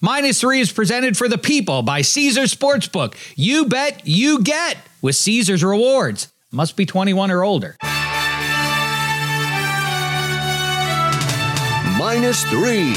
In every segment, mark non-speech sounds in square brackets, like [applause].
Minus three is presented for the people by Caesar Sportsbook. You bet, you get with Caesar's rewards. Must be 21 or older. Minus three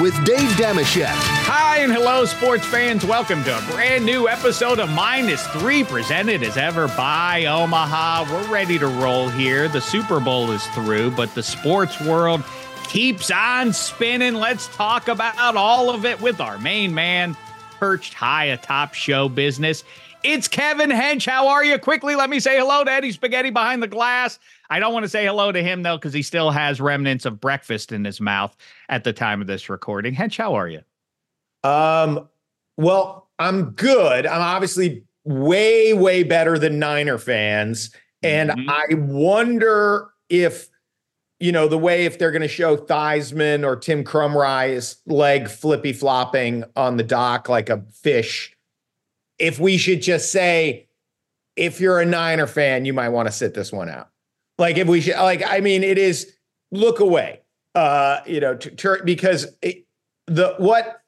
with Dave Dameshek. Hi and hello, sports fans. Welcome to a brand new episode of Minus Three, presented as ever by Omaha. We're ready to roll here. The Super Bowl is through, but the sports world keeps on spinning. Let's talk about all of it with our main man, perched high atop show business. It's Kevin Hench. How are you? Quickly, let me say hello to Eddie Spaghetti behind the glass. I don't want to say hello to him though, because he still has remnants of breakfast in his mouth at the time of this recording. Hench, how are you? Um, well, I'm good. I'm obviously way, way better than Niner fans. And mm-hmm. I wonder if you know, the way if they're going to show Theismann or Tim Krumrie's leg flippy flopping on the dock like a fish, if we should just say, if you're a Niner fan, you might want to sit this one out. Like if we should, like, I mean, it is look away, uh, you know, because it, the what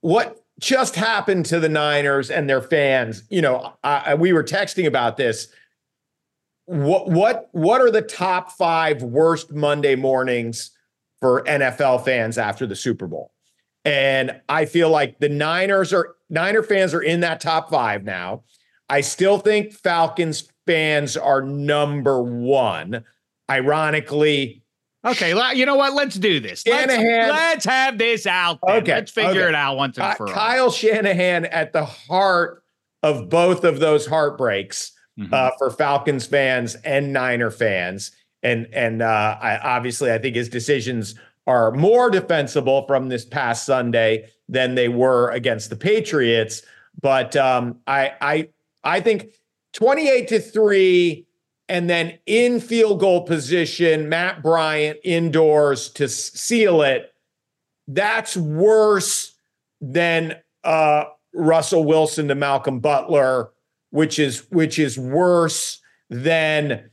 what just happened to the Niners and their fans. You know, I, we were texting about this what what what are the top five worst Monday mornings for NFL fans after the Super Bowl? And I feel like the Niners are Niner fans are in that top five now. I still think Falcons fans are number one. Ironically, okay, you know what? Let's do this. Let's, let's have this out. Then. Okay, let's figure okay. it out once and uh, for all. Kyle Shanahan at the heart of both of those heartbreaks mm-hmm. uh, for Falcons fans and Niner fans. And and uh, I, obviously, I think his decisions are more defensible from this past Sunday than they were against the Patriots. But um, I I I think twenty eight to three, and then in field goal position, Matt Bryant indoors to seal it. That's worse than uh, Russell Wilson to Malcolm Butler which is which is worse than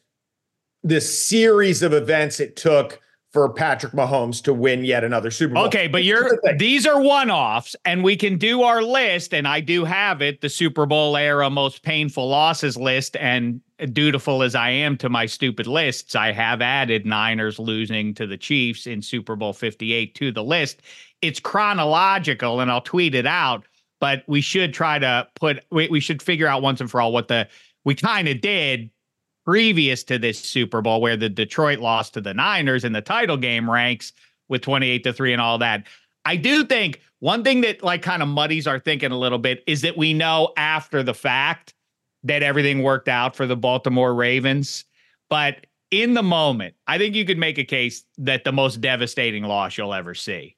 the series of events it took for Patrick Mahomes to win yet another Super Bowl. Okay, but you're these are one-offs and we can do our list and I do have it, the Super Bowl era most painful losses list and dutiful as I am to my stupid lists, I have added Niners losing to the Chiefs in Super Bowl 58 to the list. It's chronological and I'll tweet it out but we should try to put we, we should figure out once and for all what the we kind of did previous to this Super Bowl where the Detroit lost to the Niners in the title game ranks with 28 to 3 and all that. I do think one thing that like kind of muddies our thinking a little bit is that we know after the fact that everything worked out for the Baltimore Ravens, but in the moment, I think you could make a case that the most devastating loss you'll ever see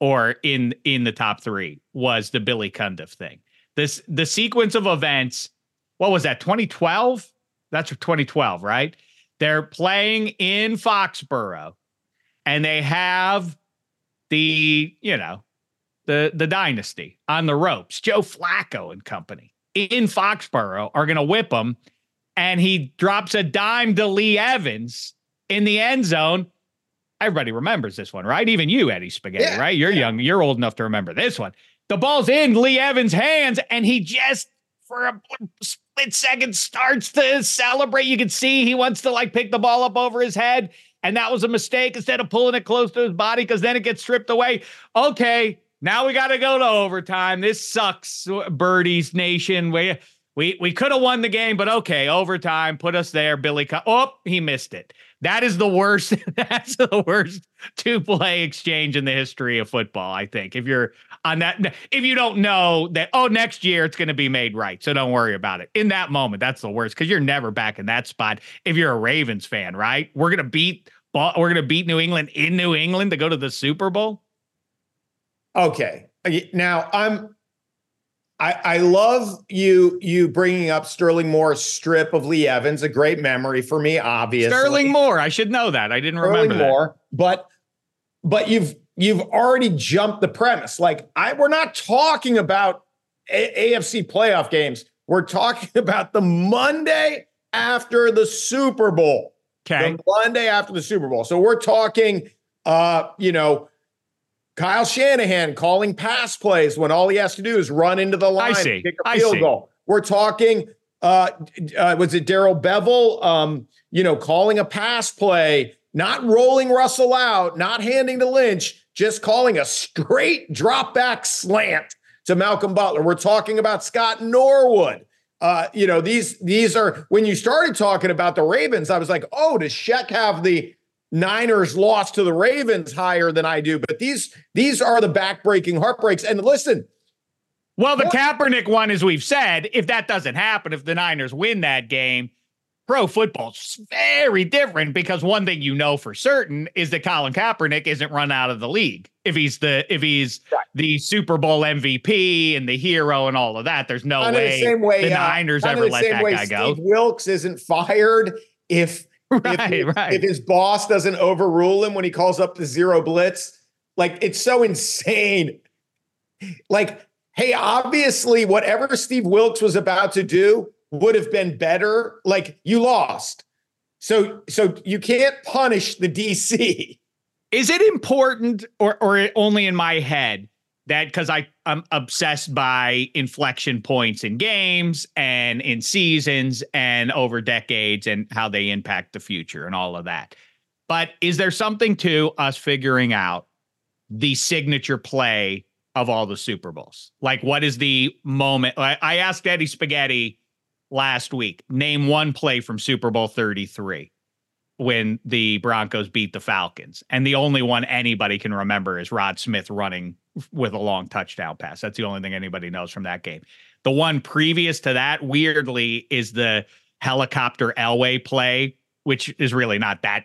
or in in the top three was the Billy Cundiff thing. This the sequence of events. What was that? 2012. That's 2012, right? They're playing in Foxborough, and they have the you know the the dynasty on the ropes. Joe Flacco and company in Foxborough are going to whip him, and he drops a dime to Lee Evans in the end zone everybody remembers this one, right? Even you, Eddie Spaghetti, yeah, right? You're yeah. young, you're old enough to remember this one. The ball's in Lee Evans' hands, and he just for a split second starts to celebrate. You can see he wants to like pick the ball up over his head. And that was a mistake instead of pulling it close to his body because then it gets stripped away. Okay, now we got to go to overtime. This sucks, Birdies Nation. We we we could have won the game, but okay, overtime put us there. Billy, Co- oh, he missed it. That is the worst. [laughs] That's the worst two play exchange in the history of football. I think if you're on that, if you don't know that, oh, next year it's going to be made right, so don't worry about it. In that moment, that's the worst because you're never back in that spot. If you're a Ravens fan, right? We're gonna beat. We're gonna beat New England in New England to go to the Super Bowl. Okay, now I'm I, I love you you bringing up Sterling Moore's strip of Lee Evans, a great memory for me, obviously. Sterling Moore, I should know that. I didn't Sterling remember Moore, that. but but you've you've already jumped the premise. Like I, we're not talking about A- AFC playoff games. We're talking [laughs] about the Monday after the Super Bowl. Okay, the Monday after the Super Bowl. So we're talking, uh, you know, Kyle Shanahan calling pass plays when all he has to do is run into the line, see. kick a I field see. goal. We're talking. Uh, uh, was it Darrell Bevell? Um, you know, calling a pass play, not rolling Russell out, not handing to Lynch, just calling a straight drop back slant to Malcolm Butler. We're talking about Scott Norwood. Uh, you know, these these are when you started talking about the Ravens, I was like, oh, does Shek have the Niners lost to the Ravens higher than I do? But these these are the backbreaking heartbreaks. And listen, Well, the What? Kaepernick one, as we've said, if that doesn't happen, if the Niners win that game, pro football's very different because one thing you know for certain is that Colin Kaepernick isn't run out of the league. If he's the if he's the Super Bowl MVP and the hero and all of that, there's no way, the way the uh, Niners kind of ever the let that guy go. Wilks isn't fired if right, [laughs] if, right. if his boss doesn't overrule him when he calls up the zero blitz. Like it's so insane. Like, hey, obviously, whatever Steve Wilks was about to do would have been better. Like you lost. So so you can't punish the DC. Is it important or or only in my head that because I I'm obsessed by inflection points in games and in seasons and over decades and how they impact the future and all of that. But is there something to us figuring out the signature play of all the Super Bowls? Like, what is the moment? I, asked Eddie Spaghetti last week, name one play from Super Bowl 33 when the Broncos beat the Falcons. And the only one anybody can remember is Rod Smith running with a long touchdown pass. That's the only thing anybody knows from that game. The one previous to that, weirdly, is the helicopter Elway play, which is really not that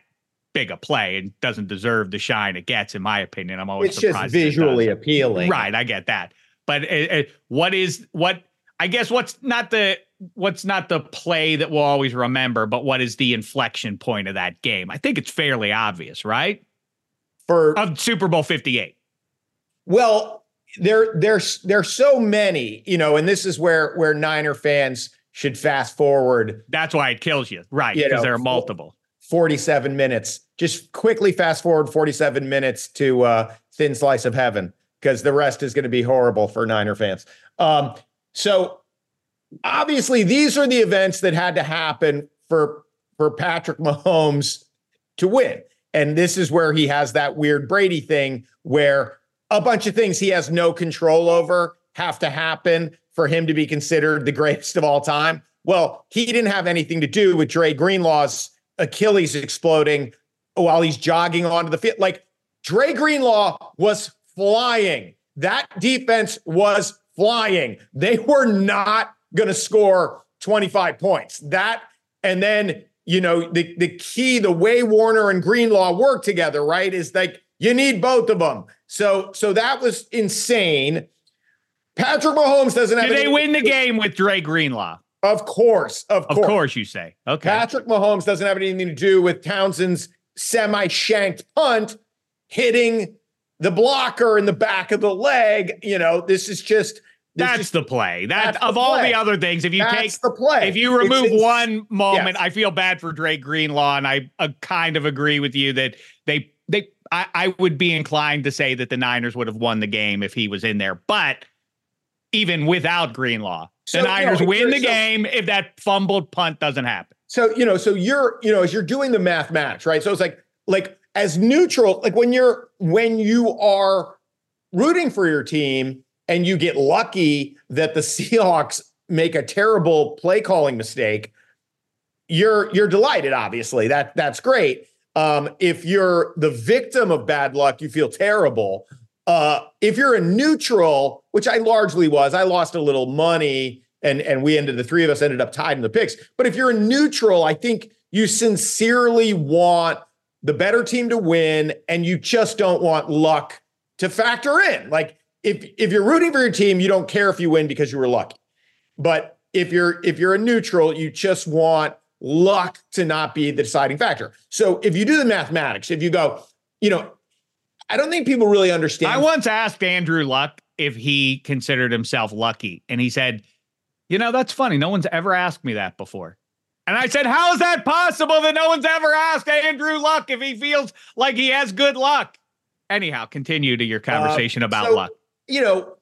big a play and doesn't deserve the shine it gets, in my opinion. I'm always It's just surprised. that it visually appealing. Right, I get that. But uh, uh, what is what? I guess what's not the what's not the play that we'll always remember, but what is the inflection point of that game? I think it's fairly obvious, right? For Of Super Bowl 58. Well, there there's there's so many, you know, and this is where where Niner fans should fast forward That's why it kills you, right? You Because know, there are multiple. 47 minutes. Just quickly fast forward 47 minutes to uh Thin Slice of Heaven because the rest is going to be horrible for Niner fans. Um so obviously these are the events that had to happen for for Patrick Mahomes to win. And this is where he has that weird Brady thing where a bunch of things he has no control over have to happen for him to be considered the greatest of all time. Well, he didn't have anything to do with Dre Greenlaw's Achilles exploding while he's jogging onto the field. Like Dre Greenlaw was flying. That defense was flying. They were not going to score 25 points. That and then you know the the key the way Warner and Greenlaw work together, right? Is like you need both of them. So so that was insane. Patrick Mahomes doesn't have Did they win the game with Dre Greenlaw? Of course, of, Of course. course, you say. Okay. Patrick Mahomes doesn't have anything to do with Townsend's semi shanked punt hitting the blocker in the back of the leg. You know, this is just this that's is- the play. That that's the of all play. the other things, if you take the play. if you It's remove one moment, Yes. I feel bad for Dre Greenlaw, and I uh, kind of agree with you that they they I, I would be inclined to say that the Niners would have won the game if he was in there, but even without Greenlaw, So, the you know, Niners win the so- game if that fumbled punt doesn't happen. So, you know, so you're, you know, as you're doing the math, mathematics, right? So it's like, like as neutral, like when you're, when you are rooting for your team and you get lucky that the [laughs] Seahawks make a terrible play calling mistake, you're, you're delighted, obviously. That, that's great. Um, if you're the victim of bad luck, you feel terrible. Uh, if you're a neutral, which I largely was, I lost a little money and and we ended the three of us ended up tied in the picks. But if you're a neutral, I think you sincerely want the better team to win, and you just don't want luck to factor in. Like if if you're rooting for your team, you don't care if you win because you were lucky. But if you're if you're a neutral, you just want luck to not be the deciding factor. So if you do the mathematics, if you go, you know, I don't think people really understand. I once asked Andrew Luck if he considered himself lucky, and he said, "You know, that's funny. No one's ever asked me that before." And I said, "How is that possible that no one's ever asked Andrew Luck if he feels like he has good luck?" anyhow, continue to your conversation uh, about so, luck. You know,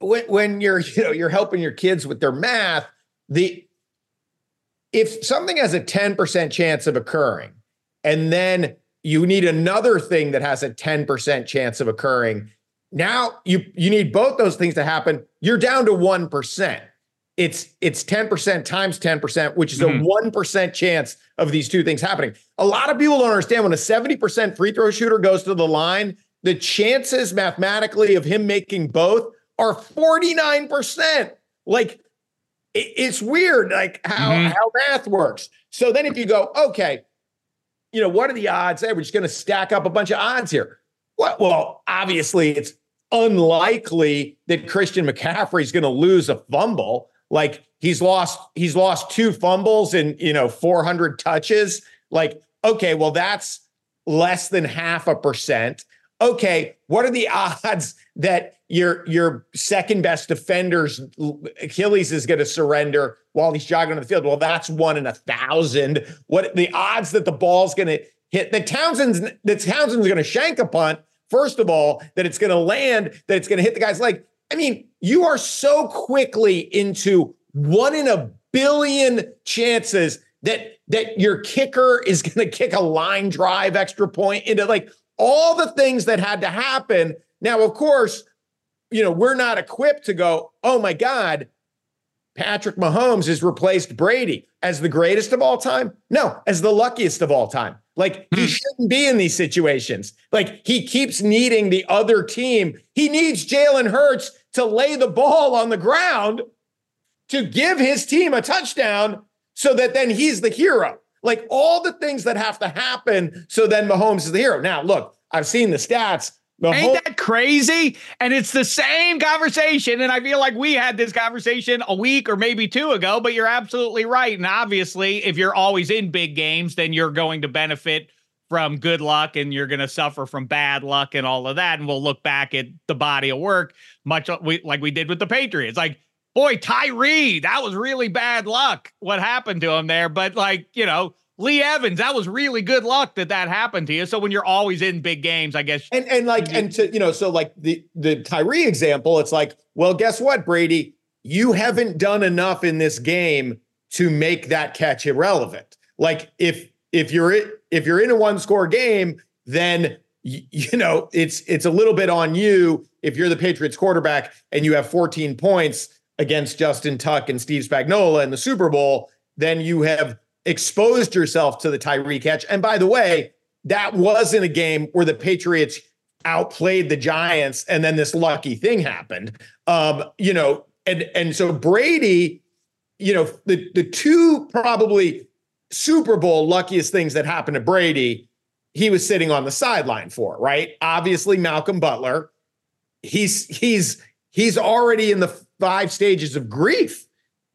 when when you're [laughs] you know you're helping your kids with their math, the if something has a 10% chance of occurring, and then you need another thing that has a 10% chance of occurring. Now you you need both those things to happen. You're down to 1%. It's it's 10% times 10%, which is mm-hmm. a 1% chance of these two things happening. A lot of people don't understand when a 70% free throw shooter goes to the line, the chances mathematically of him making both are 49%. Like it's weird like how mm-hmm. how math works. So then if you go, okay, you know, what are the odds? Hey, we're just going to stack up a bunch of odds here. Well, well, obviously, it's unlikely that Christian McCaffrey is going to lose a fumble. Like he's lost, he's lost two fumbles and you know 400 touches. Like, okay, well, that's less than half a percent. Okay, what are the odds that your your second best defender's Achilles is going to surrender while he's jogging on the field. Well, that's one in a thousand. What the odds that the ball's going to hit the Townsend's that Townsend's going to shank a punt? First of all, that it's going to land, that it's going to hit the guy's leg. I mean, you are so quickly into one in a billion chances that that your kicker is going to kick a line drive extra point into like all the things that had to happen. Now, of course, you know, we're not equipped to go, oh my God, Patrick Mahomes has replaced Brady as the greatest of all time. No, as the luckiest of all time. Like he hmm. shouldn't be in these situations. Like he keeps needing the other team. He needs Jalen Hurts to lay the ball on the ground to give his team a touchdown so that then he's the hero. Like all the things that have to happen so then Mahomes is the hero. Now, look, I've seen the stats. The Ain't that crazy? And it's the same conversation. And I feel like we had this conversation a week or maybe two ago, but you're absolutely right. And obviously, if you're always in big games, then you're going to benefit from good luck and you're going to suffer from bad luck and all of that. And we'll look back at the body of work, much like we did with the Patriots. Like, boy, Tyree, that was really bad luck what happened to him there. But, like, you know, Lee Evans, that was really good luck that that happened to you. So when you're always in big games, I guess. And and like and to you know, so like the the Tyree example, it's like, well, guess what, Brady, you haven't done enough in this game to make that catch irrelevant. Like if if you're if you're in a one score game, then you, you know it's it's a little bit on you if you're the Patriots quarterback and you have 14 points against Justin Tuck and Steve Spagnuolo in the Super Bowl, then you have exposed yourself to the Tyree catch. And by the way, that was in a game where the Patriots outplayed the Giants, and then this lucky thing happened. Um, you know, and and so Brady, you know, the the two probably Super Bowl luckiest things that happened to Brady, he was sitting on the sideline for, right? Obviously, Malcolm Butler. He's he's he's already in the five stages of grief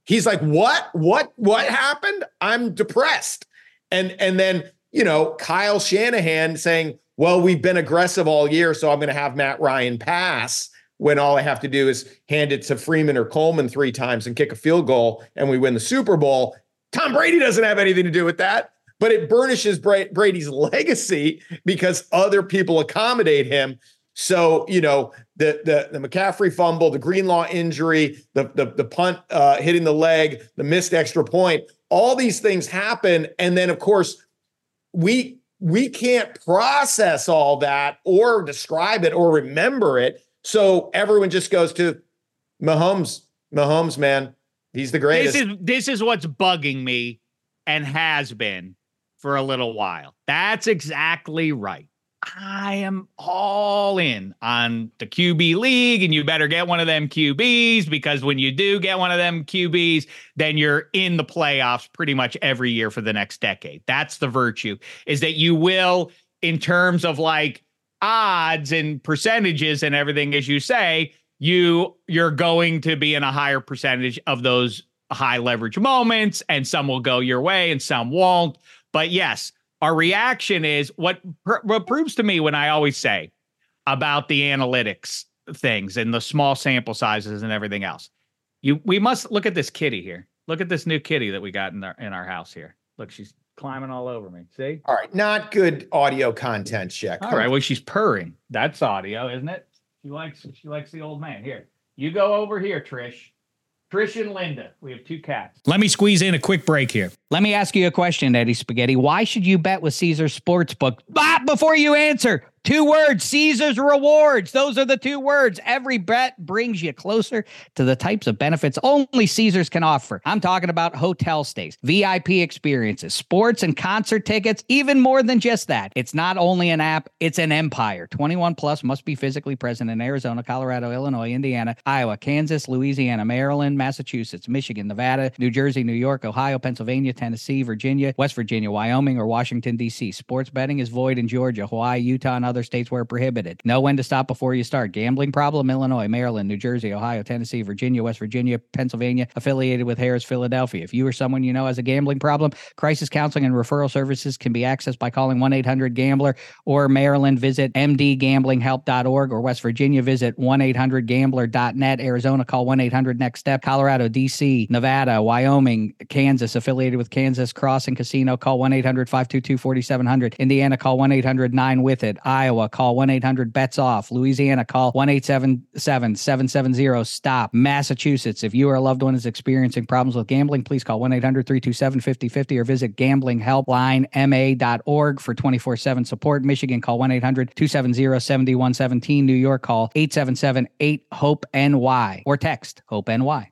he's like, "What? What? What happened? I'm depressed." And and then you know Kyle Shanahan saying, "Well, we've been aggressive all year, so I'm going to have Matt Ryan pass." When all I have to do is hand it to Freeman or Coleman three times and kick a field goal, and we win the Super Bowl. Tom Brady doesn't have anything to do with that, but it burnishes Brady's [laughs] legacy because other people accommodate him. So, you know, the the the McCaffrey fumble, the Greenlaw injury, the the, the punt uh, hitting the leg, the missed extra point, all these things happen. And then of course, we we can't process all that or describe it or remember it. So everyone just goes to Mahomes, Mahomes, man. He's the greatest. This is this is what's bugging me and has been for a little while. That's exactly right. I am all in on the QB league, and you better get one of them QBs because when you do get one of them QBs, then you're in the playoffs pretty much every year for the next decade. That's the virtue is that you will, in terms of like odds and percentages and everything, as you say, you you're going to be in a higher percentage of those high leverage moments, and some will go your way and some won't. But yes, our reaction is what, what proves to me when I always say about the analytics things and the small sample sizes and everything else. You we must look at this kitty here. Look at this new kitty that we got in our in our house here. Look, she's climbing all over me. See? All right, not good audio content check. All right. Well, she's purring. That's audio, isn't it? She likes she likes the old man. Here, you go over here, Trish. Trish and Linda. We have two cats. Let me squeeze in a quick break here. Let me ask you a question, Eddie Spaghetti. Why should you bet with Caesar Sportsbook? But before you answer, Two words, Caesar's rewards. Those are the two words. Every bet brings you closer to the types of benefits only Caesars can offer. I'm talking about hotel stays, VIP experiences, sports and concert tickets, even more than just that. It's not only an app, it's an empire. 21 plus must be physically present in Arizona, Colorado, Illinois, Indiana, Iowa, Kansas, Louisiana, Maryland, Massachusetts, Michigan, Nevada, New Jersey, New York, Ohio, Pennsylvania, Tennessee, Virginia, West Virginia, Wyoming, or Washington, D.C. Sports betting is void in Georgia, Hawaii, Utah, and other other states where prohibited. Know when to stop before you start. Gambling problem Illinois, Maryland, New Jersey, Ohio, Tennessee, Virginia, West Virginia, Pennsylvania, affiliated with Harrah's Philadelphia. If you or someone you know has a gambling problem, crisis counseling and referral services can be accessed by calling 1 800 Gambler or Maryland, visit mdgamblinghelp.org or West Virginia, visit 1 800 gambler.net. Arizona, call 1 800 Next Step. Colorado, DC, Nevada, Wyoming, Kansas, affiliated with Kansas Crossing Casino, call 1 800 522 4700. Indiana, call 1 800 9 with it. Iowa, call 1 800 bets off. Louisiana, call 1 877 770 stop. Massachusetts, if you or a loved one is experiencing problems with gambling, please call 1 800 327 5050 or visit gamblinghelplinema.org for 24 7 support. Michigan, call 1 800 270 7117. New York, call 877 8 HOPE NY or text HOPE NY.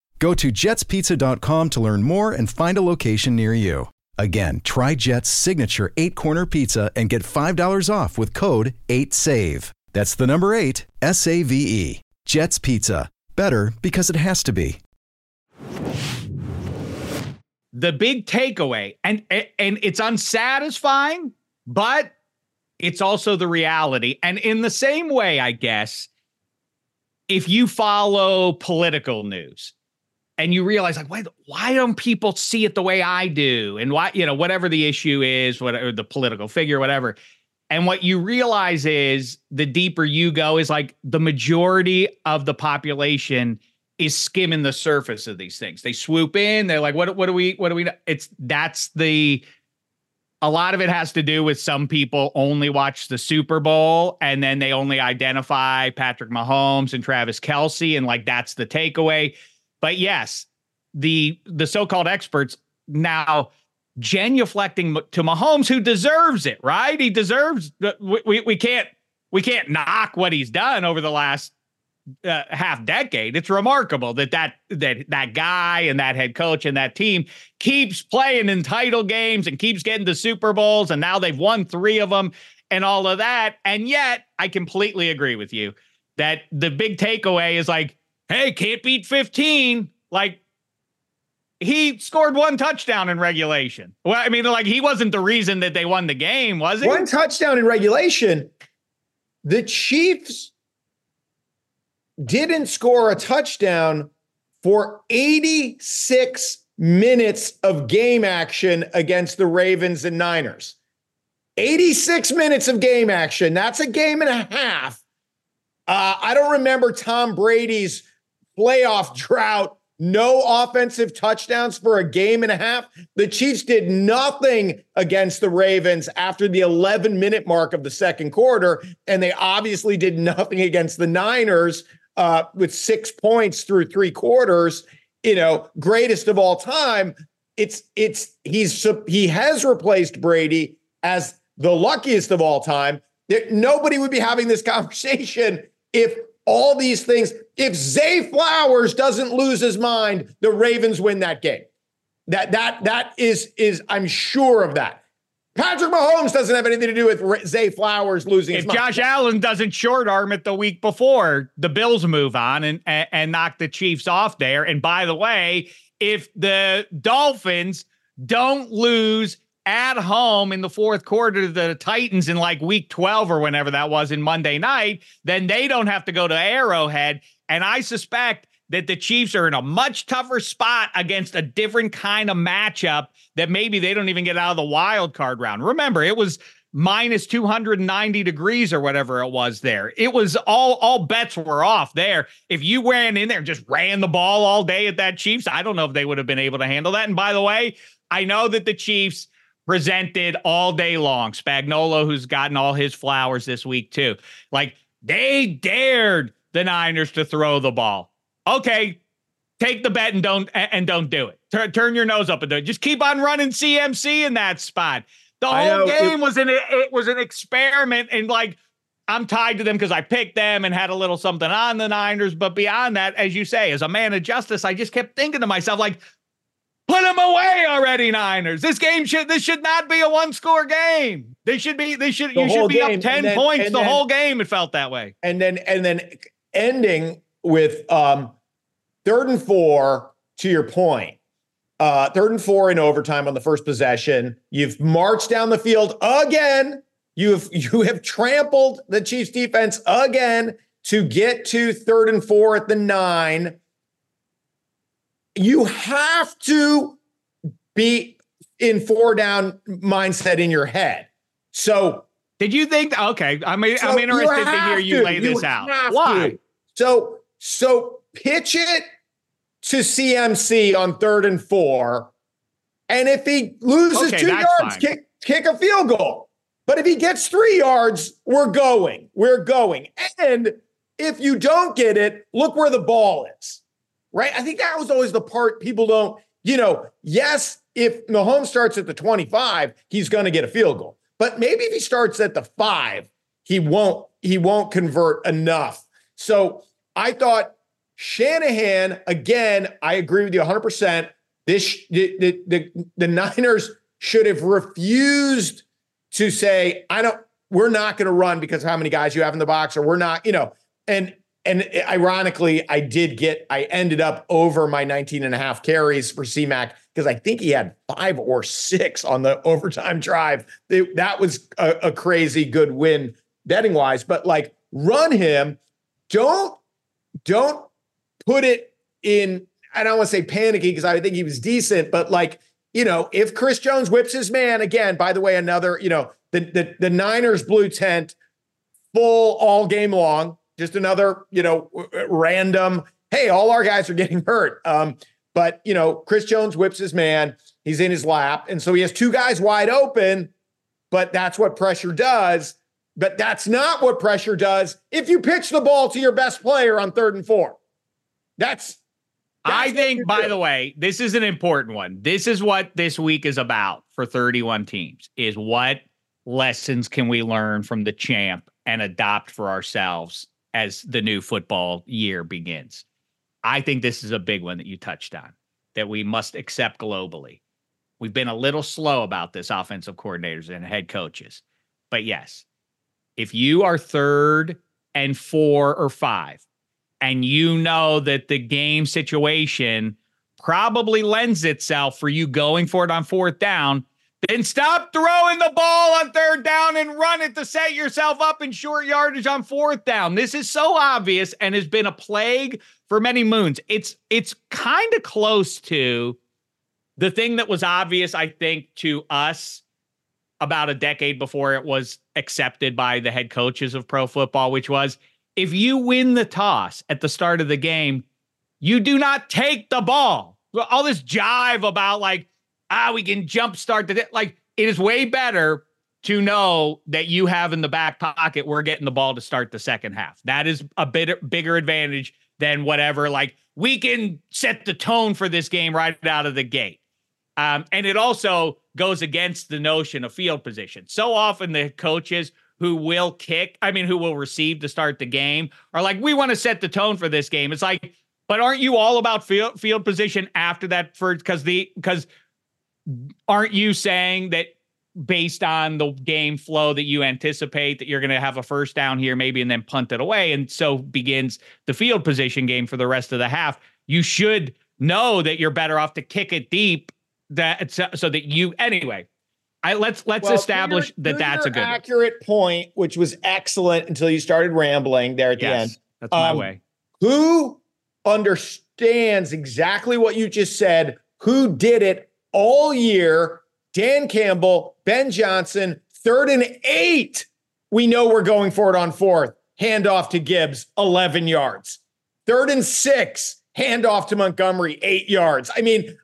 Go to jetspizza.com to learn more and find a location near you. Again, try Jet's signature eight corner pizza and get $5 off with code 8SAVE. That's the number eight, S A V E. Jet's Pizza. Better because it has to be. the big takeaway and and it's unsatisfying but it's also the reality and in the same way i guess if you follow political news and you realize like why why don't people see it the way i do and why you know whatever the issue is whatever the political figure whatever and what you realize is the deeper you go is like the majority of the population is skimming the surface of these things. They swoop in, they're like, what what do we what do we know? It's that's the a lot of it has to do with some people only watch the Super Bowl and then they only identify Patrick Mahomes and Travis Kelce, and like that's the takeaway. But yes, the the so-called experts now genuflecting to Mahomes, who deserves it, right? He deserves. We, we we can't we can't knock what he's done over the last uh, half decade. It's remarkable that that that that guy and that head coach and that team keeps playing in title games and keeps getting to Super Bowls, and now they've won three of them and all of that. And yet, I completely agree with you that the big takeaway is like, hey, can't beat fifteen. Like he scored one touchdown in regulation. Well, I mean, like he wasn't the reason that they won the game, was he? One touchdown in regulation. The Chiefs didn't score a touchdown for 86 minutes of game action against the Ravens and Niners. 86 minutes of game action. That's a game and a half. Uh, I don't remember Tom Brady's playoff drought. No offensive touchdowns for a game and a half. The Chiefs did nothing against the Ravens after the 11 minute mark of the second quarter. And they obviously did nothing against the Niners uh, with six points through three quarters. You know, greatest of all time. It's it's he's he has replaced Brady as the luckiest of all time. Nobody would be having this [laughs] conversation if all these things, if Zay Flowers doesn't lose his mind, the Ravens win that game. That that that is is I'm sure of that. Patrick Mahomes doesn't have anything to do with Zay Flowers losing. If Josh Allen doesn't short arm it the week before, the Bills move on and, and and knock the Chiefs off there. And by the way, if the Dolphins don't lose at home in the fourth quarter to the Titans in like week 12 or whenever that was in Monday night, then they don't have to go to Arrowhead. And I suspect that the Chiefs are in a much tougher spot against a different kind of matchup that maybe they don't even get out of the wild card round. Remember, it was minus 290 degrees or whatever it was there. It was all all bets were off there. If you ran in there and just ran the ball all day at that Chiefs, I don't know if they would have been able to handle that. And by the way, I know that the Chiefs presented all day long. Spagnuolo, who's gotten all his flowers this week too. Like they dared the Niners to throw the ball okay, take the bet and don't and don't do it. Turn, turn your nose up and do it. Just keep on running CMC in that spot. The whole game it, was an it was an experiment and like I'm tied to them because I picked them and had a little something on the Niners. But beyond that, as you say, as a man of justice, I just kept thinking to myself, like, put them away already, Niners. This game should this should not be a one score game. They should be they should the you should be game. up 10 then, points the then, whole game. It felt that way. And then and then ending with um, third and four, to your point, uh, third and four in overtime on the first possession. You've marched down the field again. You've [laughs] you have trampled the Chiefs defense again to get to third and four at the nine. You have to be in four down mindset in your head. So did you think okay, I mean so I'm interested to hear you to. lay this you out. Why? To. So so pitch it to CMC on third and four. And if he loses okay, two yards, kick, kick a field goal. But if he gets three yards, we're going. We're going. And if you don't get it, look where the ball is. Right? I think that was always the part people don't, you know, yes, if Mahomes starts at the 25, he's going to get a field goal. But maybe if he starts at the five, he won't, he won't convert enough. So I thought Shanahan, again, I agree with you 100%. This the, the, the, the Niners should have refused to say, I don't, we're not going to run because how many guys you have in the box, or we're not, you know, and and ironically, I did get, I ended up over my 19 and a half carries for CMAC because I think he had five or six on the [laughs] overtime drive. They, that was a, a crazy good win betting wise, but like run him. Don't don't put it in, I don't want to say panicky because I think he was decent, but like, you know, if Chris Jones whips his man again, by the way, another, you know, the the, the Niners blue tent full all game long, just another, you know, random, hey, all our guys are getting hurt. Um, but you know, Chris Jones whips his man, he's in his lap, and so he has two guys wide open, but that's what pressure does. But that's not what pressure does if you pitch the ball to your best player on third and four. That's. that's I think, by the way, this is an important one. This is what this week is about for 31 teams is what lessons can we learn from the champ and adopt for ourselves as the new football year begins. I think this is a big one that you touched on that we must accept globally. We've been a little slow about this, offensive coordinators and head coaches. But yes, if you are third and four or five, and you know that the game situation probably lends itself for you going for it on fourth down, then stop throwing the ball on third down and run it to set yourself up in short yardage on fourth down. This is so obvious and has been a plague for many moons. It's it's kind of close to the thing that was obvious, I think, to us about a decade before it was accepted by the head coaches of pro football, which was if you win the toss at the start of the game, you do not take the ball. All this jive about like, ah, we can jumpstart the like it is way better to know that you have in the back pocket, we're getting the ball to start the second half. That is a bit bigger advantage than whatever. Like we can set the tone for this game right out of the gate. Um, and it also goes against the notion of field position. So often the coaches who will kick, I mean, who will receive to start the game are like, we want to set the tone for this game. It's like, but aren't you all about field field position after that for because the because aren't you saying that based on the game flow that you anticipate that you're going to have a first down here maybe and then punt it away and so begins the field position game for the rest of the half you should know that you're better off to kick it deep that so that you anyway I let's let's well, establish your, that that's a good accurate one. point, which was excellent until you started rambling there at yes, the end. That's my um, way. Who understands exactly what you just said? Who did it all year? Dan Campbell, Ben Johnson, third and eight. We know we're going for it on fourth. Hand off to Gibbs, 11 yards. Third and six, hand off to Montgomery, eight yards. I mean,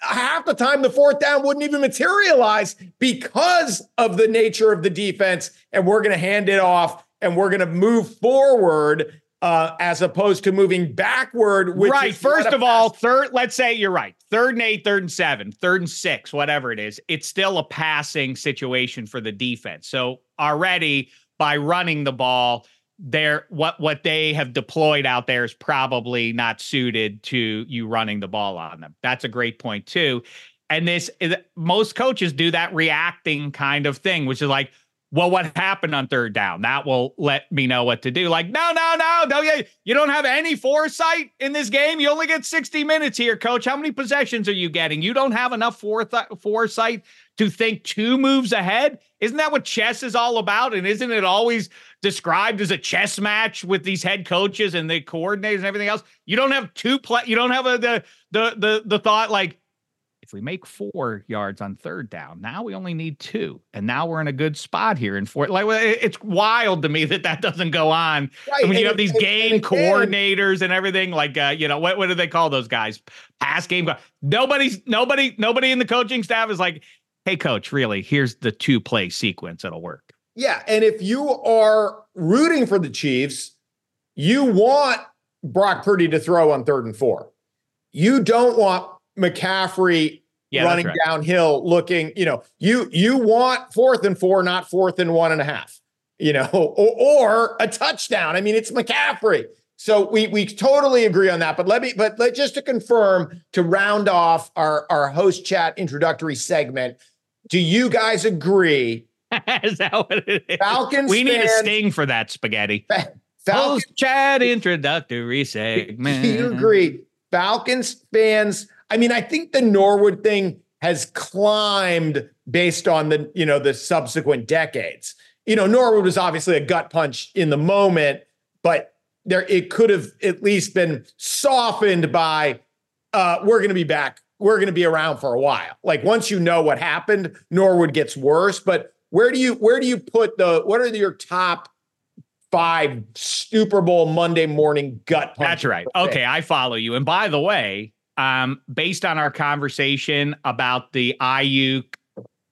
half the time the fourth down wouldn't even materialize because of the nature of the defense. And we're going to hand it off and we're going to move forward uh, as opposed to moving backward. right. First of all, third, let's say you're right. Third and eight, third and seven, third and six, whatever it is, it's still a passing situation for the defense. So already by running the ball, there what what they have deployed out there is probably not suited to you running the ball on them. That's a great point too. And this is most coaches do that reacting kind of thing, which is like, well, what happened on third down? That will let me know what to do. Like, no, no, no, yeah, you don't have any foresight in this game. You only get 60 minutes here, coach. How many possessions are you getting? You don't have enough foresight to think two moves ahead. Isn't that what chess is all about? And isn't it always described as a chess match with these head coaches and the coordinators and everything else? You don't have two play. You don't have a, the the the the thought like if we make four yards on third down, now we only need two, and now we're in a good spot here in fourth. Like it's wild to me that that doesn't go on. Right. I mean, you have these game and coordinators and everything. Like, uh, you know, what what do they call those guys? Pass game. Nobody's nobody nobody in the coaching staff is like, hey, coach, really? Here's the two play sequence. It'll work. Yeah, and if you are rooting for the Chiefs, you want Brock Purdy to throw on third and four. You don't want McCaffrey yeah, running right. downhill, looking, you know, you you want fourth and four, not fourth and one and a half, you know, [laughs] or, or a touchdown. I mean, it's McCaffrey. So we we totally agree on that. But let me, but let just to confirm to round off our our host chat introductory segment. Do you guys agree? [laughs] is that what it is? Falcons. We need a sting for that spaghetti. Falcons chat introductory segment. Do you agree? Falcons fans I mean, I think the Norwood thing has climbed based on the, you know, the subsequent decades. You know, Norwood was obviously a gut punch in the moment, but there it could have at least been softened by uh, we're going to be back. We're going to be around for a while. Like once you know what happened, Norwood gets worse. But where do you where do you put the what are your top five Super Bowl Monday morning gut punch? That's right. Okay, I follow you. And by the way, um, based on our conversation about the Aiyuk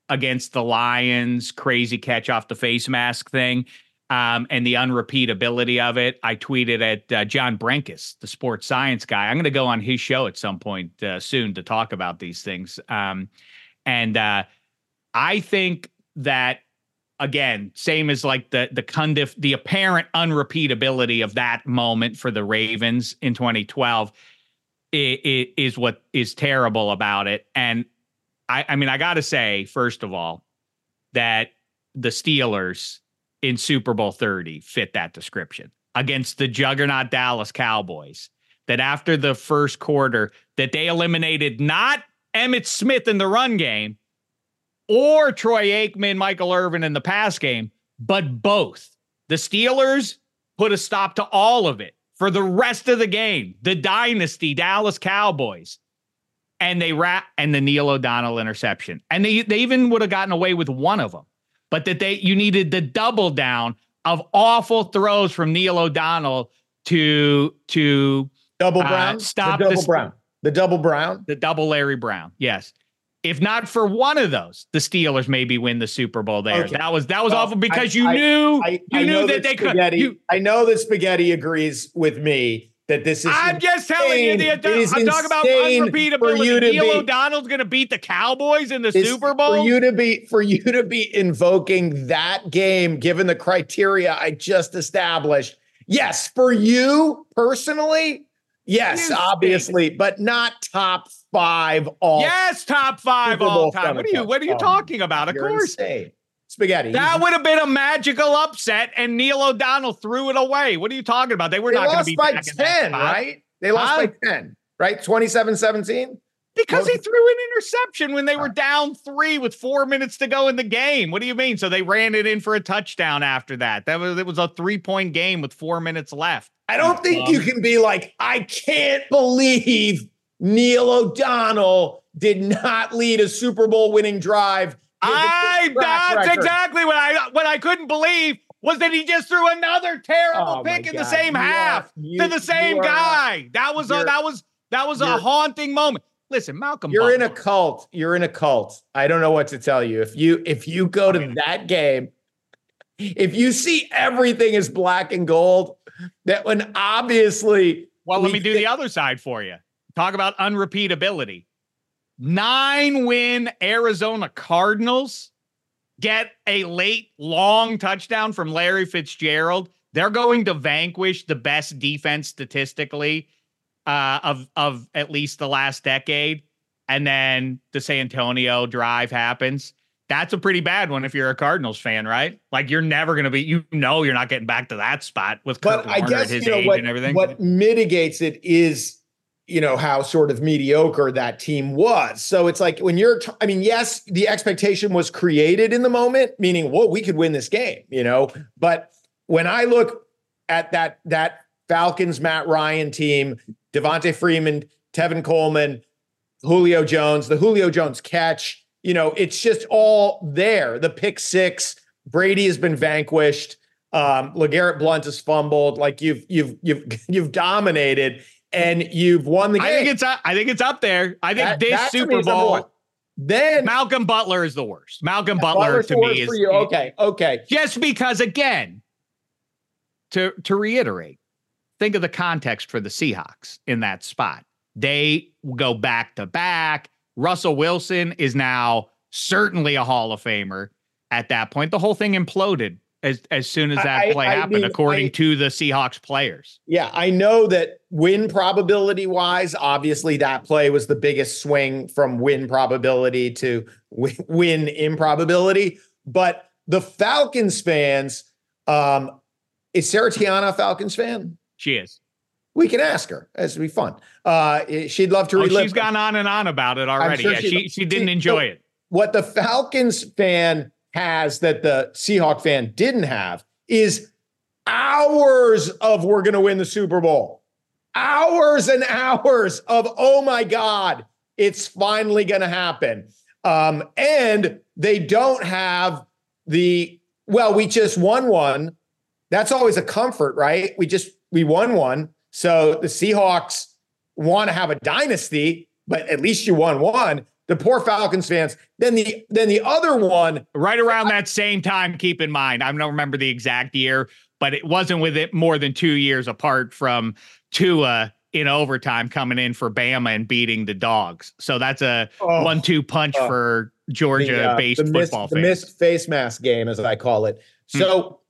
against the Lions crazy catch off the face mask thing um, and the unrepeatability of it, I tweeted at uh, John Brenkus, the sports science guy. I'm going to go on his show at some point uh, soon to talk about these things. Um, and uh, I think that again, same as like the the Cundiff, the apparent unrepeatability of that moment for the Ravens in 2012 is what is terrible about it. And I, I mean, I got to say, first of all, that the Steelers in Super Bowl 30 fit that description against the juggernaut Dallas Cowboys. That after the first quarter, that they eliminated not Emmitt Smith in the run game or Troy Aikman, Michael Irvin in the pass game, but both. The Steelers put a stop to all of it for the rest of the game. The dynasty Dallas Cowboys. And they rat and the Neil O'Donnell interception. And they they even would have gotten away with one of them. But that they you needed the double down of awful throws from Neil O'Donnell to to double uh, brown. Uh, stop the double brown. The double brown. The double Larry Brown. Yes. If not for one of those, the Steelers maybe win the Super Bowl there. Okay. That was that was well, awful because I, you I, knew I, you knew that, that they could. You, I know that spaghetti agrees with me that this is. I'm just telling you, the, insane. I'm talking about insane unrepeatability. Neil be- O'Donnell's going to beat the Cowboys in the It's Super Bowl. for you to be for you to be invoking that game given the criteria I just established. Yes, for you personally, yes, obviously, but not top five all. yes, top five all time. What are you? What are you talking about? Of You're course, insane. Spaghetti. that would have been a magical upset, and Neil O'Donnell threw it away. What are you talking about? They were they not going to lost be by back in that 10, right? They lost Huh? by 10, right? 27-17. Because he threw an interception when they were down three with four minutes to go in the game. What do you mean? So they ran it in for a touchdown after that. That was it was a three point game with four minutes left. I don't think you can be like, I can't believe Neil O'Donnell did not lead a Super Bowl winning drive. I that's record. exactly what I what I couldn't believe was that he just threw another terrible Oh pick in the same You are- half you- to the same are- guy. That was a that was that was a haunting moment. Listen, Malcolm, You're in a cult. You're in a cult. I don't know what to tell you. If you if you go to that game, if you see everything is black and gold, that when obviously Well, let we me do thi- the other side for you. Talk about unrepeatability. Nine win Arizona Cardinals get a late long touchdown from Larry Fitzgerald. They're going to vanquish the best defense statistically uh, of of at least the last decade, and then the Santonio drive happens. That's a pretty bad one if you're a Cardinals fan, right? Like you're never going to be, you know, you're not getting back to that spot with Kurt but I Warner at guess his you know age what, and everything. what mitigates it is you know how sort of mediocre that team was. So it's like when you're, t- I mean, yes, the expectation was created in the moment, meaning, whoa, we could win this game, you know. But when I look at that that Falcons Matt Ryan team, Devonta Freeman, Tevin Coleman, Julio Jones, the Julio Jones catch, you know, it's just all there. The pick six, Brady has been vanquished. Um, LeGarrette Blunt has fumbled. Like you've you've you've [laughs] you've dominated and you've won the game. I think it's up, I think it's up there. I think That- this that to me Super is number one. Bowl, Then Malcolm Butler is the worst. Malcolm Butler Butler's to me is okay. Okay. just because again, to to reiterate, think of the context for the Seahawks in that spot. They go back to back. Russell Wilson is now certainly a Hall of Famer at that point. The whole thing imploded as as soon as that I- play I happened, mean, according I- to the Seahawks players. Yeah, I know that win probability wise, obviously that play was the biggest swing from win probability to win, win improbability. But the Falcons fans, um, is Sarah Tiana a Falcons fan? She is. We can ask her. This would be fun. Uh, she'd love to Oh, relive. she's gone on and on about it already. sure yeah, she- she she didn't she- enjoy so- it. what the Falcons fan has that the Seahawk fan didn't have is hours of we're going to win the Super Bowl. Hours and hours of oh my god, it's finally going to happen. Um, and they don't have the well, we just won one. That's always a comfort, right? We just we won one. So the Seahawks want to have a dynasty, but at least you won one. The poor Falcons fans. Then the then the other one. right around that same time keep in mind i don't remember the exact year but it wasn't with it more than two years apart from tua in overtime coming in for bama and beating the dogs so that's a Oh, one-two punch oh. for georgia uh, based the missed, football the fans missed face mask game, as I call it. Hmm. So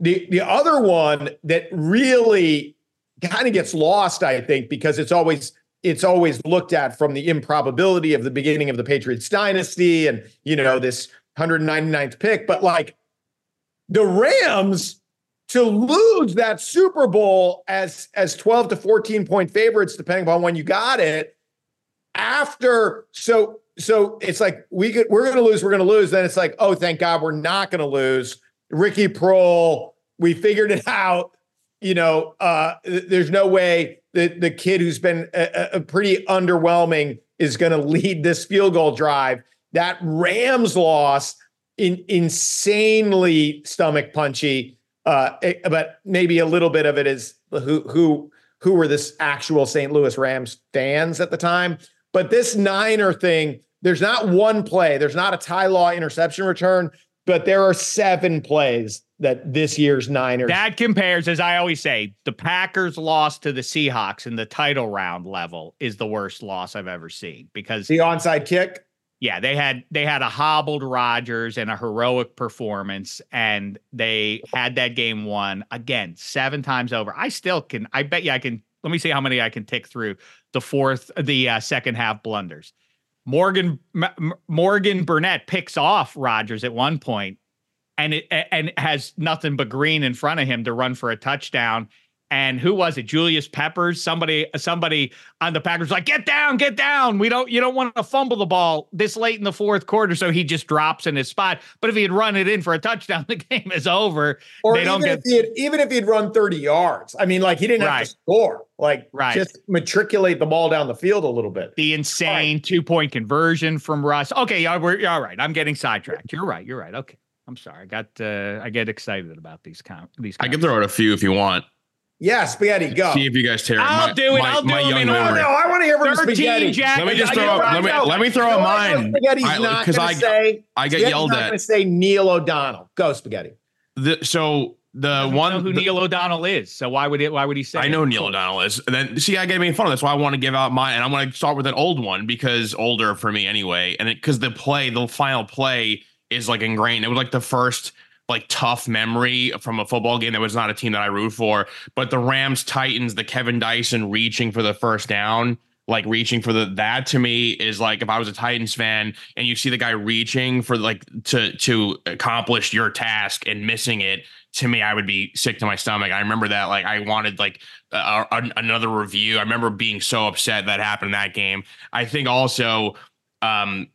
the the other one that really kind of gets lost, I think, because it's always it's always looked at from the improbability of the beginning of the Patriots dynasty and you know this 199th pick, but like the Rams to lose that Super Bowl as as 12 to 14 point favorites, depending upon when you got it, after so so it's like we could we're gonna lose, we're gonna lose. Then it's like, oh, thank God we're not gonna lose. Ricky Proehl, we figured it [laughs] out. You know, uh, there's no way that the kid who's been a, a- pretty underwhelming is going to lead this field goal drive. That Rams loss, in, insanely stomach punchy. Uh, but maybe a little bit of it is who who who were this actual St. Louis Rams fans at the time. But this Niner thing, there's not one play, there's not a Ty Law interception return. But there are seven plays that this year's Niners. That compares, as I always say, the Packers loss to the Seahawks in the title round level is the worst loss I've ever seen because the onside kick. Yeah, they had they had a hobbled Rodgers and a heroic performance, and they had that game won again seven times over. I still can. I bet you I can. Let me see how many I can tick through the fourth, the uh, second half blunders. Morgan M- Morgan Burnett picks off Rodgers at one point and it and has nothing but green in front of him to run for a touchdown. And who was it? Julius Peppers. Somebody, somebody on the Packers like, get down, get down. We don't, you don't want to fumble the ball this late in the fourth quarter. So he just drops in his spot. But if he had run it in for a touchdown, [laughs] the game is over. Or they even, if he had, even if he'd run 30 yards. I mean, like he didn't right. have to score. Like right. just matriculate the ball down the field a little bit. The insane right. two point conversion from Russ. Okay, yeah, we're all right. I'm getting sidetracked. You're right. You're right. Okay. I'm sorry. I got uh, I get excited about these com- these. I can throw out a few if you want. Yeah, spaghetti, go. See if you guys tear. It. I'll my, do it. My, I'll do my them in order. No, I want to hear from spaghetti. Jack, let me just throw. Up, let me let me throw out mine. Spaghetti's I, not going to say. I get yelled at. I'm going to say Neil O'Donnell. Go spaghetti. The, so the one know who the, Neil O'Donnell is. So why would it? Why would he say? I know Neil O'Donnell is. And then see, I get made fun of. That's why I want to give out mine, and I'm going to start with an old one because older for me anyway. And because the play, the final play is like ingrained. It was like the first like tough memory from a football game that was not a team that I root for. But the Rams Titans, the Kevin Dyson reaching for the first down, like reaching for the that to me is like if I was a Titans fan and you see the guy reaching for like to to accomplish your task and missing it, to me I would be sick to my stomach. I remember that like I wanted like a, a, another review. I remember being so upset that happened in that game. I think also um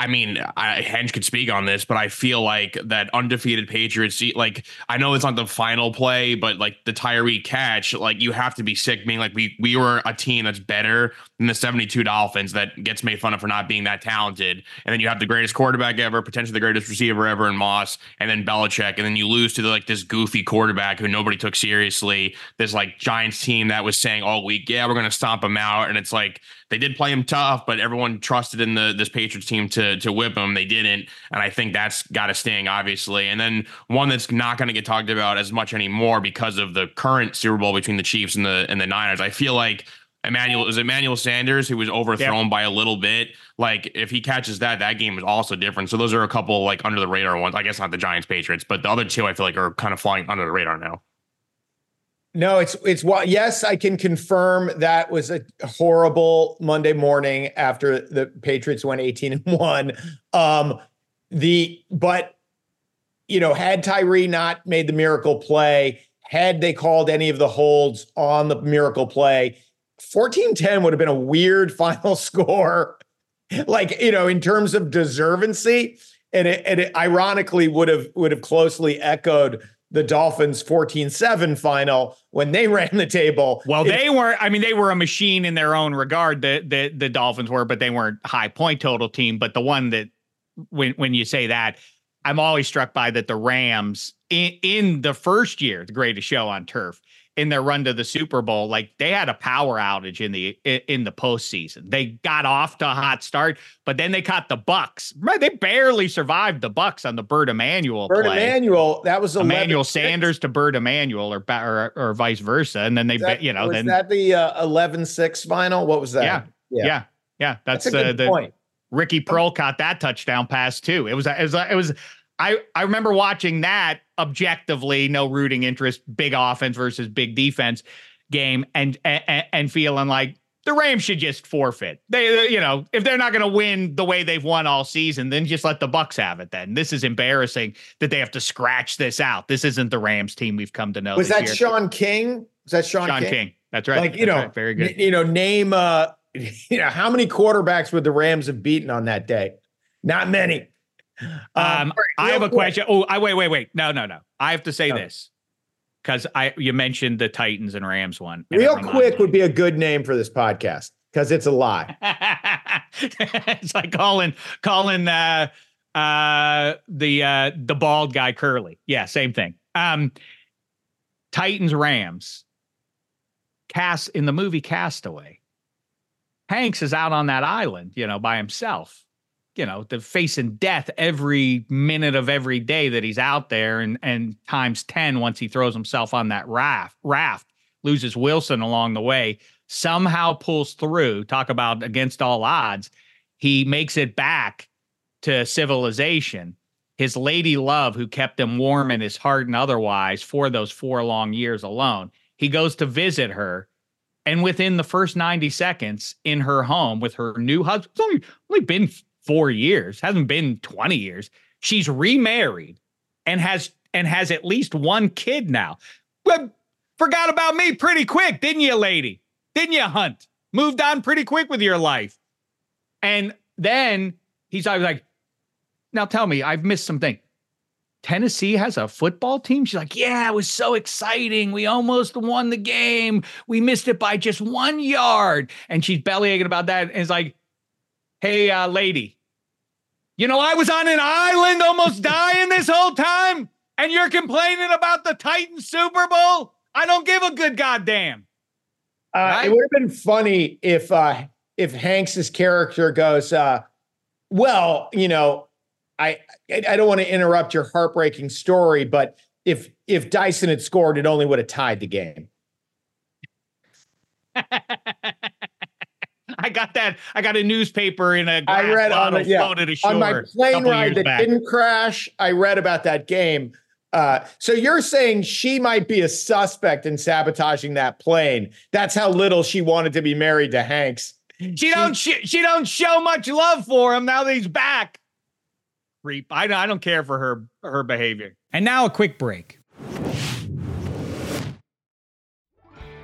I mean, I, Hench could speak on this, but I feel like that undefeated Patriots, like I know it's not the final play, but like the Tyree catch, like you have to be sick being like we we were a team that's better than the 72 Dolphins that gets made fun of for not being that talented. And then you have the greatest quarterback ever, potentially the greatest receiver ever in Moss, and then Belichick, and then you lose to the, like this goofy quarterback who nobody took seriously. This like Giants team that was saying all week, yeah, we're gonna stomp him out. And it's like they did play him tough, but everyone trusted in the this Patriots team to to whip him. They didn't, and I think that's got to sting, obviously. And then one that's not going to get talked about as much anymore because of the current Super Bowl between the Chiefs and the and the Niners. I feel like Emmanuel is Emmanuel Sanders who was overthrown yep. by a little bit. Like if he catches that, that game is also different. So those are a couple like under the radar ones. I guess not the Giants Patriots, but the other two I feel like are kind of flying under the radar now. No, it's it's what yes, I can confirm that was a horrible Monday morning after the Patriots went 18 and 1. Um the but you know, had Tyree not made the miracle play, had they called any of the holds on the miracle play, 14-10 would have been a weird [laughs] final score. like, you know, in terms of deservancy, and it, and it ironically would have would have closely echoed the Dolphins 14-7 final when they [laughs] ran the table. Well, it, they weren't I mean they were a machine in their own regard the the the Dolphins were but they weren't high point total team but the one that when when you say that I'm always struck by that the Rams in, in the first year the greatest show on turf in their run to the Super Bowl, like they had a power outage in the in the postseason. They got off to a hot start, but then they caught the Bucks. Right, they barely survived the Bucks on the Bert Emanuel. Bert play. Emanuel, that was Emmanuel Sanders to Bert Emanuel, or, or or vice versa, and then they, that, you know, was then that the uh, 11-6 final. What was that? Yeah, yeah, yeah. yeah. That's, that's uh, the point. Ricky Proehl caught that touchdown pass too. It was it was it was I I remember watching that objectively, no rooting interest, big offense versus big defense game, and and, and feeling like the Rams should just forfeit. They, you know, if they're not going to win the way they've won all season, then just let the Bucks have it. Then this is embarrassing that they have to scratch this out. This isn't the Rams team we've come to know. Was that year. Shaun King? Was that Sean, Shaun King? King? That's right. Like you That's know, right. very good. You know, name uh, [laughs] you know, how many quarterbacks would the Rams have beaten on that day? Not many. Um, um I have a question. Oh, I wait, wait, wait. No, no, no. I have to say this because I you mentioned the Titans and Rams one. And Real quick would be a good name for this podcast because it's a lie. [laughs] it's like calling calling uh, uh, the uh, the bald guy Curly. Yeah, same thing. Um, Titans Rams. Cast in the movie Castaway. Hanks is out on that island, you know, by himself you know, the facing death every minute of every day that he's out there and and times 10 once he throws himself on that raft raft loses Wilson along the way, somehow pulls through, talk about against all odds. He makes it back to civilization. His lady love, who kept him warm in his heart and otherwise for those four long years alone. He goes to visit her. And within the first 90 seconds in her home with her new husband, it's only, only been four years, hasn't been 20 years. She's remarried and has and has at least one kid now. But forgot about me pretty quick, didn't you, lady? Didn't you, Hunt? Moved on pretty quick with your life. And then he's always like, now tell me, I've missed something. Tennessee has a football team? She's like, yeah, it was so exciting. We almost won the game. We missed it by just one yard. And she's belly aching about that. And it's like, hey, uh, lady, you know, I was on an island almost dying this whole time, and you're complaining about the Titans Super Bowl? I don't give a good goddamn. Uh, right? It would have been funny if uh, if Hanks's character goes, uh, well, you know, I I don't want to interrupt your heartbreaking story, but if if Dyson had scored, it only would have tied the game. [laughs] [laughs] I got that. I got a newspaper in a I read on, a, yeah, on my plane ride that back. didn't crash. I read about that game. Uh, so you're saying she might be a suspect in sabotaging that plane? That's how little she wanted to be married to Hanks. She, she don't she, she don't show much love for him now that he's back. Creep. I, I don't care for her her behavior. And now a quick break.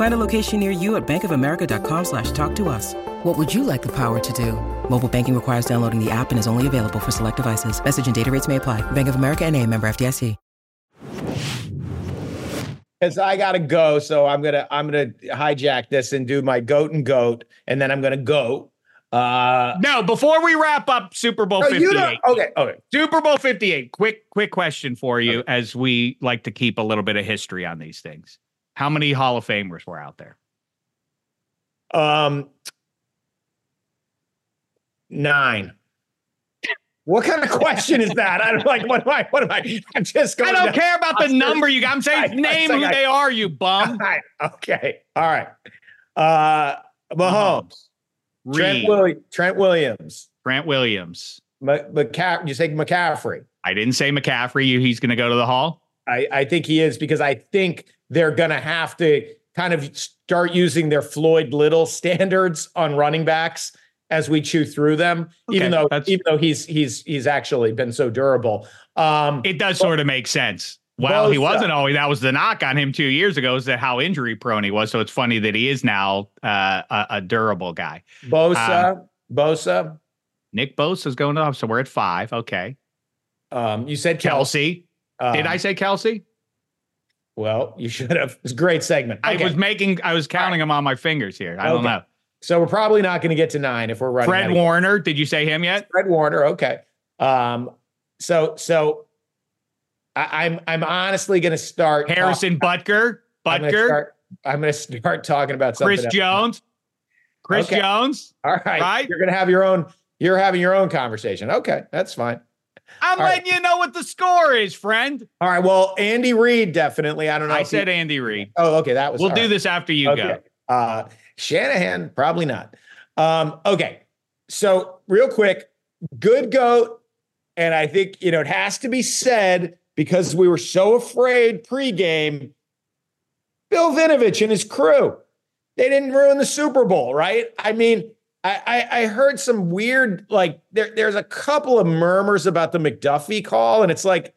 Find a location near you at bankofamerica.com slash talk to us. What would you like the power to do? Mobile banking requires downloading the app and is only available for select devices. Message and data rates may apply. Bank of America and a member FDIC. Because I gotta go, so I'm gonna I'm gonna hijack this and do my goat and goat, and then I'm gonna go uh, no, before we wrap up Super Bowl no, 58. Okay, okay. Super Bowl 58. Quick, quick question for you okay. as we like to keep a little bit of history on these things. How many Hall of Famers were out there? Um, nine. What kind of question is that? I don't like. What am I? What am I? I'm just going. I don't care about the number you got. I'm saying [laughs] I, name who I, they are. You bum. [laughs] Right, okay. All right. Uh, Mahomes. Trent, Willi- Trent Williams. Trent Williams. M- McCaff- you say McCaffrey. I didn't say McCaffrey. He's going to go to the Hall. I, I think he is because I think they're going to have to kind of start using their Floyd Little standards on running backs as we chew through them. Okay, even though even though he's he's he's actually been so durable. Um, it does but, sort of make sense. Well, he wasn't always. That was the knock on him two years ago. Is that how injury prone he was? So it's funny that he is now uh, a, a, durable guy. Bosa, um, Bosa, Nick Bosa is going up. So we're at five. Okay. Um, you said Kelce. Um, Did I say Kelce? Well, you should have. It's a great segment. Okay. I was making. I was counting them on my fingers here. I okay. don't know. So we're probably not going to get to nine if we're running. Fred Warner. Did you say him yet? Fred Warner. Okay. Um. So so I, am I'm, I'm honestly going to start Harrison talk, Butker. Butker. I'm going to start talking about something. Chris else. Jones. Chris okay. Jones. All right. Right. You're going to have your own. You're having your own conversation. Okay, that's fine. I'm All letting right. you know what the score is, friend. All right. Well, Andy Reid definitely. I don't know. I said he, Andy Reid. Oh, okay. That was. We'll do right. this after you okay. go. Uh, Shanahan, probably not. Um, okay. So real quick, good goat, and I think you know it has to be said because we were so afraid pregame. Bill Vinovich and his crew. they didn't ruin the Super Bowl, right? I mean, I, I, I heard some weird like there, there's a couple of murmurs about the McDuffie call, and it's like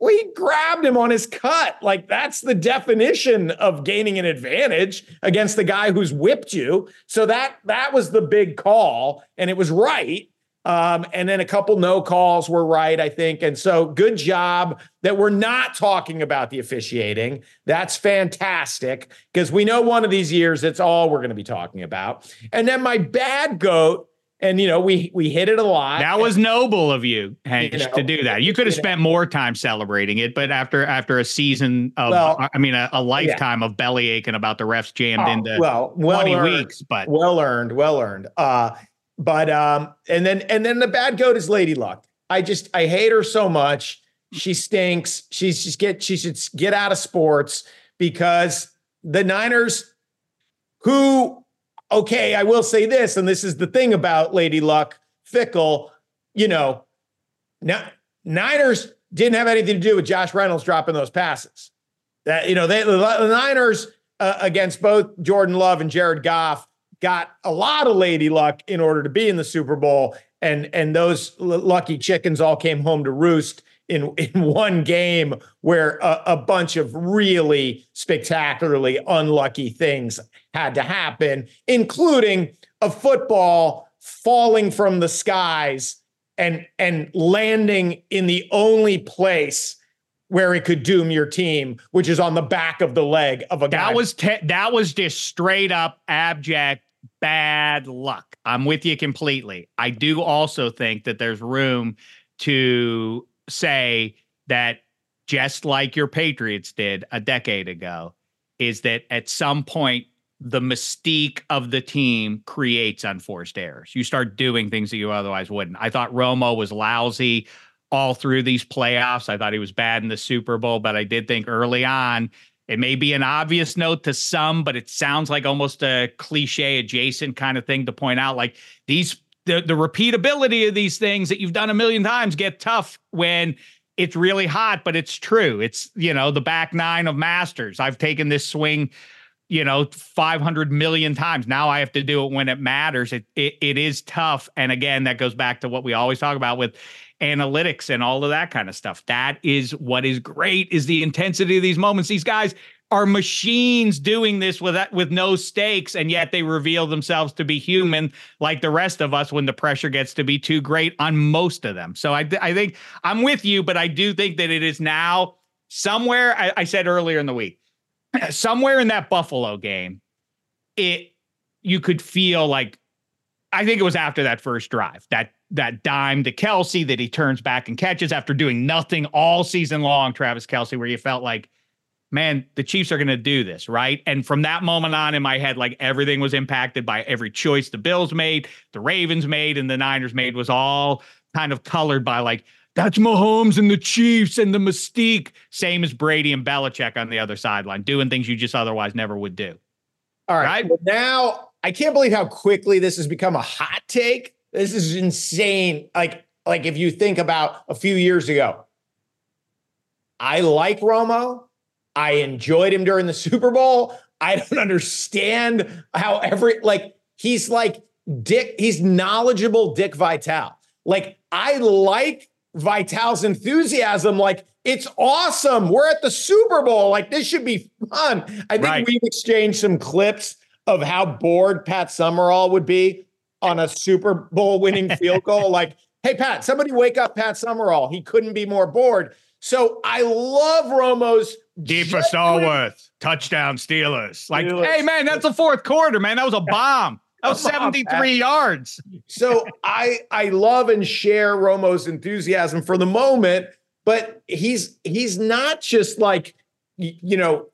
we grabbed him on his cut. Like that's the definition of gaining an advantage against the guy who's whipped you. So that that was the big call, and it was right. Um, and then a couple no calls were right, I think. And so good job that we're not talking about the officiating. That's fantastic because we know one of these years it's all we're going to be talking about. And then my bad goat and you know we we hit it a lot. That was noble of you, Hank, you know, to do that. You could have spent more time celebrating it, but after after a season of, well, I mean, a, a lifetime yeah. of belly aching about the refs jammed oh, into well, well twenty earned, weeks, but well earned, well earned. Uh, but um, and then and then the bad goat is Lady Luck. I just I hate her so much. She stinks. She's just get she should get out of sports because the Niners, who okay, I will say this, and this is the thing about Lady Luck, fickle, you know, now Niners didn't have anything to do with Josh Reynolds dropping those passes. That you know, they the, Niners uh, against both Jordan Love and Jared Goff got a lot of lady luck in order to be in the Super Bowl, and and those l- lucky chickens all came home to roost in [laughs] in one game where a, a, bunch of really spectacularly unlucky things had to happen, including a football falling from the skies and and landing in the only place where it could doom your team, which is on the back of the leg of a guy. That was te- that was just straight up abject bad luck. I'm with you completely. I do also think that there's room to say that just like your Patriots did a decade ago, is that at some point the mystique of the team creates unforced errors. You start doing things that you otherwise wouldn't. I thought Romo was lousy all through these playoffs. I thought he was bad in the Super Bowl, but I did think early on it may be an obvious note to some, but it sounds like almost a cliche adjacent kind of thing to point out. Like these, the, the repeatability of these things that you've done a million times get tough when it's really hot, but it's true. It's, you know, the back nine of Masters. I've taken this swing, you know, 500 million times. Now I have to do it when it matters. It, it, it is tough. And again, that goes back to what we always talk about with analytics and all of that kind of stuff. That is what is great is the intensity of these moments. These guys are machines doing this with with no stakes and yet they reveal themselves to be human like the rest of us when the pressure gets to be too great on most of them. So I I think I'm with you but I do think that it is now somewhere I, I said earlier in the week [clears throat] somewhere in that Buffalo game it you could feel like I think it was after that first drive that that dime to Kelce that he turns back and catches after doing nothing all season long, Travis Kelce, where you felt like, man, the Chiefs are going to do this, right? And from that moment on in my head, like everything was impacted by every choice the Bills made, the Ravens made, and the Niners made was all kind of colored by like, that's Mahomes and the Chiefs and the mystique, same as Brady and Belichick on the other sideline, doing things you just otherwise never would do. All right. right? Well, now I can't believe how quickly this has become a hot take this is insane. Like, like if you think about a few years ago, I like Romo. I enjoyed him during the Super Bowl. I don't [laughs] understand how every like he's like Dick, he's knowledgeable Dick Vitale. Like I like Vitale's enthusiasm. Like it's awesome. We're at the Super Bowl. Like this should be fun. I think right. we've exchanged some clips of how bored Pat Summerall would be on a Super Bowl winning [laughs] field goal. Like, hey, Pat, somebody wake up Pat Summerall. He couldn't be more bored. So I love Romo's deep for Stallworth, touchdown Steelers. Like, Steelers. hey man, that's a fourth quarter, man. That was a bomb. That was 73 yards. so I I love and share Romo's enthusiasm for the moment, but he's he's not just like you know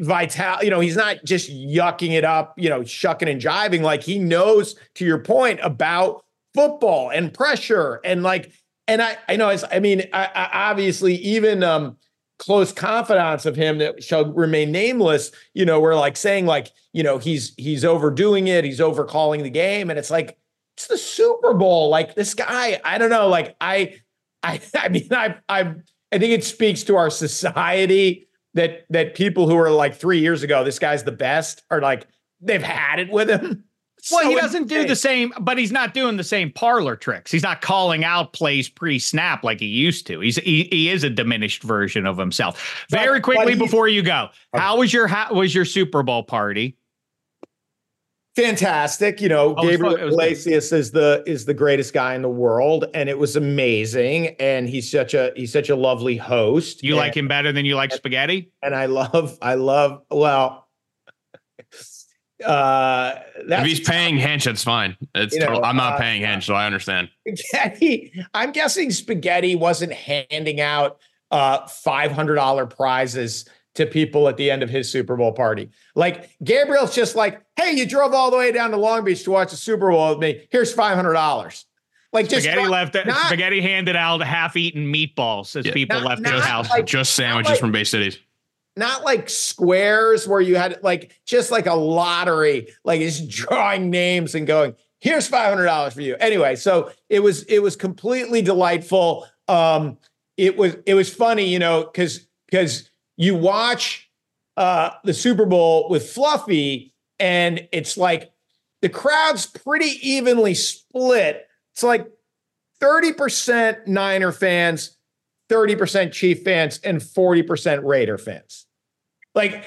Vitale, you know, he's not just yucking it up, you know, shucking and jiving. Like he knows, to your point, about football and pressure and like, and I, I know, I mean, I, I obviously even um, close confidants of him that shall remain nameless, you know, we're like saying like, you know, he's he's overdoing it, he's overcalling the game, and it's like it's the Super Bowl. Like this guy, I don't know, like I, I, [laughs] I mean, I, I, I think it speaks to our society that that people who are like three years ago, this guy's the best, are like they've had it with him. [laughs] Well, So he doesn't do the same, but he's not doing the same parlor tricks. He's not calling out plays pre-snap like he used to. He's he, he is a diminished version of himself. Very but quickly he- before you go, how was your how was your Super Bowl party? Fantastic. You know, Oh, Gabriel fun. It was good. Iglesias is the is the greatest guy in the world, and it was amazing. And he's such a he's such a lovely host. You and, like him better than you like spaghetti? and I love I love well. Uh, that's if he's paying Hench, it's fine. It's You know, total- I'm not uh, paying Hench, so I understand. spaghetti. I'm guessing spaghetti wasn't handing out uh five hundred dollar prizes to people at the end of his Super Bowl party. Like Gabriel's just like, hey, you drove all the way down to Long Beach to watch the Super Bowl with me. Here's five hundred dollars. Like just Spaghetti not- left not- spaghetti handed out half-eaten meatballs as Yeah. people Not- left not his house. like- Just sandwiches like- from Bay Cities. not like squares where you had like just like a lottery, like it's drawing names and going, here's $500 for you. Anyway, so it was, it was completely delightful. Um, it was, it was funny, you know, cause, cause you watch uh, the Super Bowl with Fluffy and it's like the crowd's pretty evenly split. It's like 30% Niner fans, 30% Chief fans, and 40% Raider fans. Like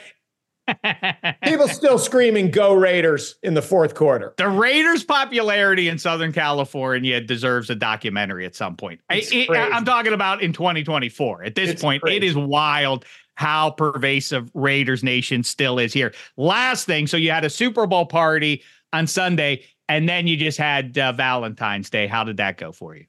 [laughs] people still screaming "Go Raiders" in the fourth quarter. The Raiders' popularity in Southern California deserves a documentary at some point. I, it, I'm talking about in 2024. At this It's point, it crazy. is wild how pervasive Raiders Nation still is here. Last thing, so you had a Super Bowl party on Sunday, and then you just had uh, Valentine's Day. How did that go for you?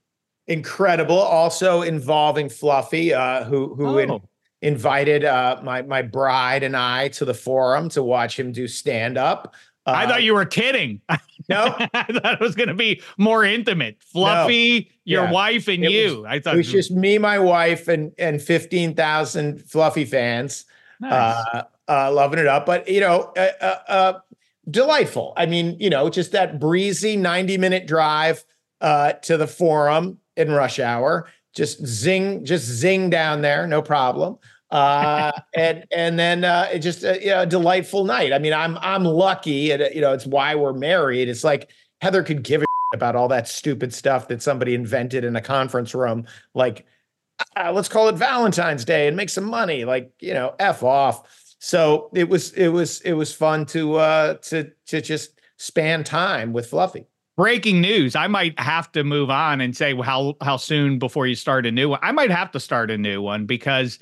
Incredible. Also involving Fluffy, uh, who who in- Oh. invited uh, my my bride and I to the forum to watch him do stand up. Uh, I thought you were kidding. [laughs] no. I thought it was going to be more intimate. Fluffy, your Yeah. wife, and It you. I thought It was just me, my wife, and and fifteen thousand Fluffy fans. nice. uh, uh, loving it up. But you know, uh, uh, uh, delightful. I mean, you know, just that breezy ninety minute drive uh, to the forum in rush hour. Just zing, just zing down there, no problem. Uh, and and then uh, it just uh, you know, a delightful night. I mean, I'm I'm lucky, and uh, you know, it's why we're married. It's like Heather could give a about all that stupid stuff that somebody invented in a conference room, like uh, let's call it Valentine's Day and make some money. Like, you know, F off. So it was it was it was fun to uh to to just span time with Fluffy. breaking news. I might have to move on and say how how soon before you start a new one. I might have to start a new one because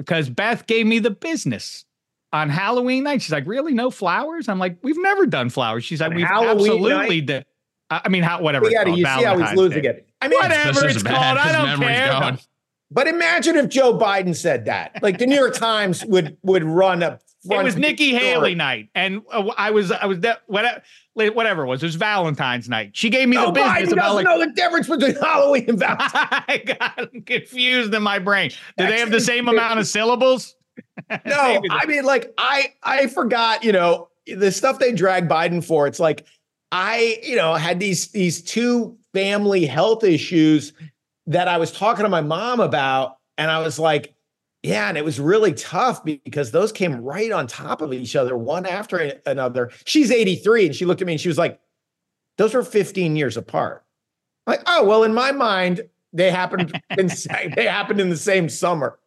because Beth gave me the business on Halloween night. She's like, "Really, no flowers?" I'm like, "We've never done flowers." She's like, On "We've Halloween absolutely done." I I mean, how whatever. We it's gotta, you see how he's losing Day. it. I mean, Whatever This it's bad. called, I don't care. going. but imagine if Joe Biden said that. Like the New York Times would would run a It was page Nikki story. Haley night, and uh, I was I was de- whatever whatever it was. It was Valentine's night. She gave me the oh, business Biden doesn't about like know the difference between [laughs] Halloween and Valentine's. [laughs] I got confused in my brain. Do they have the same amount of syllables? [laughs] No, I mean, like I I forgot, you know, the stuff they drag Biden for. It's like I, you know, had these these two family health issues that I was talking to my mom about, and I was like, yeah, and it was really tough because those came right on top of each other, one after another. She's 83, and she looked at me and she was like, those were 15 years apart. I'm like, oh well, in my mind, they happened in [laughs] they happened in the same summer.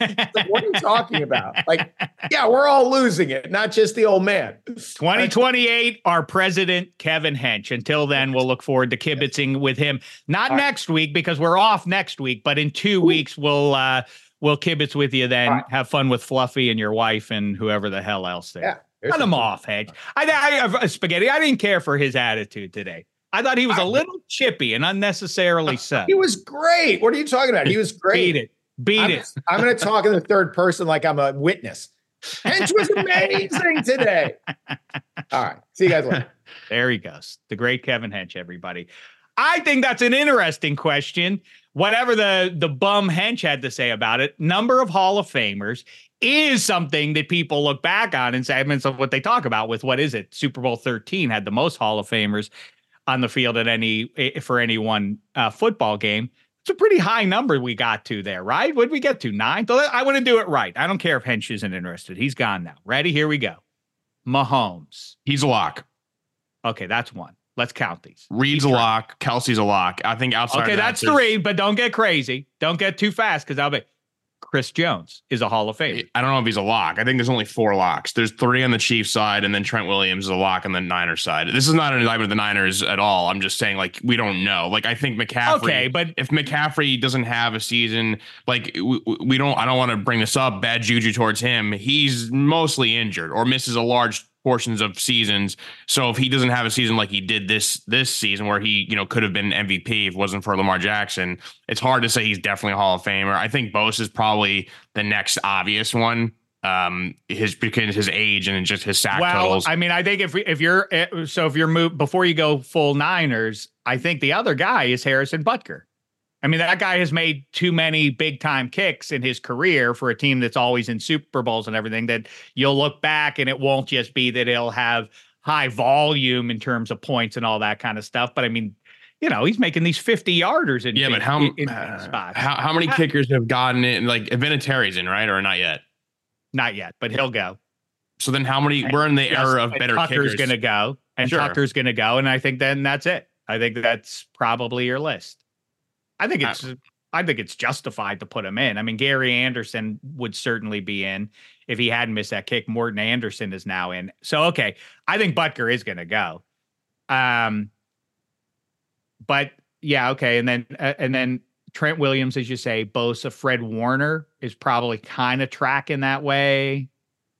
Like, what are you talking about? Like, yeah, we're all losing it, not just the old man. 2028, our president, Kevin Hench. Until then, we'll look forward to kibitzing with him. Not All right. next week because we're off next week, but in two weeks, we'll uh we'll kibitz with you then. Right. Have fun with Fluffy and your wife and whoever the hell else there. Yeah. Cut him off, Hench. I, I, I uh, spaghetti. I didn't care for his attitude today. I thought he was a little chippy and unnecessarily [laughs] so. He was great. What are you talking about? He was great. Beat it. Beat I'm, it. I'm going to talk in the third person like I'm a witness. Hench was amazing today. [laughs] All right. See you guys later. There he goes. The great Kevin Hench, everybody. I think that's an interesting question. Whatever the the bum Hench had to say about it, number of Hall of Famers is something that people look back on and say, I mean, it's what they talk about with what is it? Super Bowl 13 had the most Hall of Famers on the field at any eh, for any one uh, football game. It's a pretty high number we got to there, right? What did we get to? Nine? So I want to do it right. I don't care if Hench isn't interested. He's gone now. Ready? Here we go. Mahomes. He's a lock. Okay, that's one. Let's count these. Reid's a lock. Kelce's a lock. I think outside. Okay, that, that's there's- three, but don't get crazy. Don't get too fast because I'll be. Chris Jones is a Hall of Fame. I don't know if he's a lock. I think there's only four locks. There's three on the Chiefs side, and then Trent Williams is a lock on the Niners side. This is not an indictment of the Niners at all. I'm just saying, like, we don't know. Like, I think McCaffrey. Okay, but if McCaffrey doesn't have a season, like, we, we don't. I don't want to bring this up. Bad juju towards him. He's mostly injured or misses a large portions of seasons. So if he doesn't have a season like he did this this season, where he you know could have been MVP if it wasn't for Lamar Jackson, it's hard to say he's definitely a Hall of Famer. I think Bosa is probably the next obvious one. Um, his because his age and just his sack well, totals. I mean, I think if if you're eh, so if you're moved before you go full Niners, I think the other guy is Harrison Butker. I mean, that guy has made too many big time kicks in his career for a team that's always in Super Bowls and everything that you'll look back and it won't just be that he'll have high volume in terms of points and all that kind of stuff. But I mean, you know, he's making these 50 yarders in yeah, but how in, in uh, spots. how how many kickers have gotten it? Like Vinatieri's in right or not yet? Not yet, but he'll go. So then how many? We're in the Yes, era of better Tucker's kickers. going to go, and Sure. Tucker's going to go, and I think then that's it. I think that's probably your list. I think Uh, it's I think it's justified to put him in. I mean, Gary Anderson would certainly be in if he hadn't missed that kick. Morten Andersen is now in. So okay, I think Butker is going to go. Um, but yeah, okay, and then uh, and then Trent Williams, as you say, Bosa, Fred Warner is probably kind of tracking that way.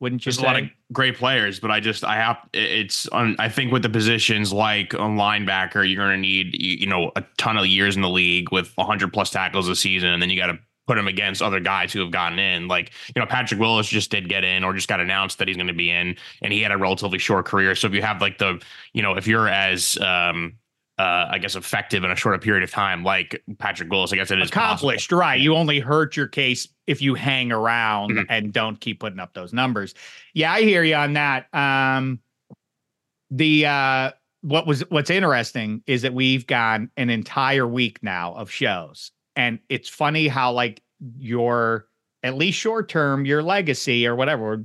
Wouldn't you There's say? a lot of great players, but I just I have it's on. I think with the positions like on linebacker, you're going to need you, you know a ton of years in the league with 100 plus tackles a season, and then you got to put him against other guys who have gotten in. Like you know Patrick Willis just did get in, or just got announced that he's going to be in, and he had a relatively short career. So if you have like the you know if you're as um uh, I guess effective in a shorter period of time, like Patrick Willis, I guess it is possible. accomplished, right? You only hurt your case if you hang around Mhm. and don't keep putting up those numbers. Yeah, I hear you on that. Um, the uh, what was what's interesting is that we've gone an entire week now of shows, and it's funny how like your at least short term your legacy or whatever.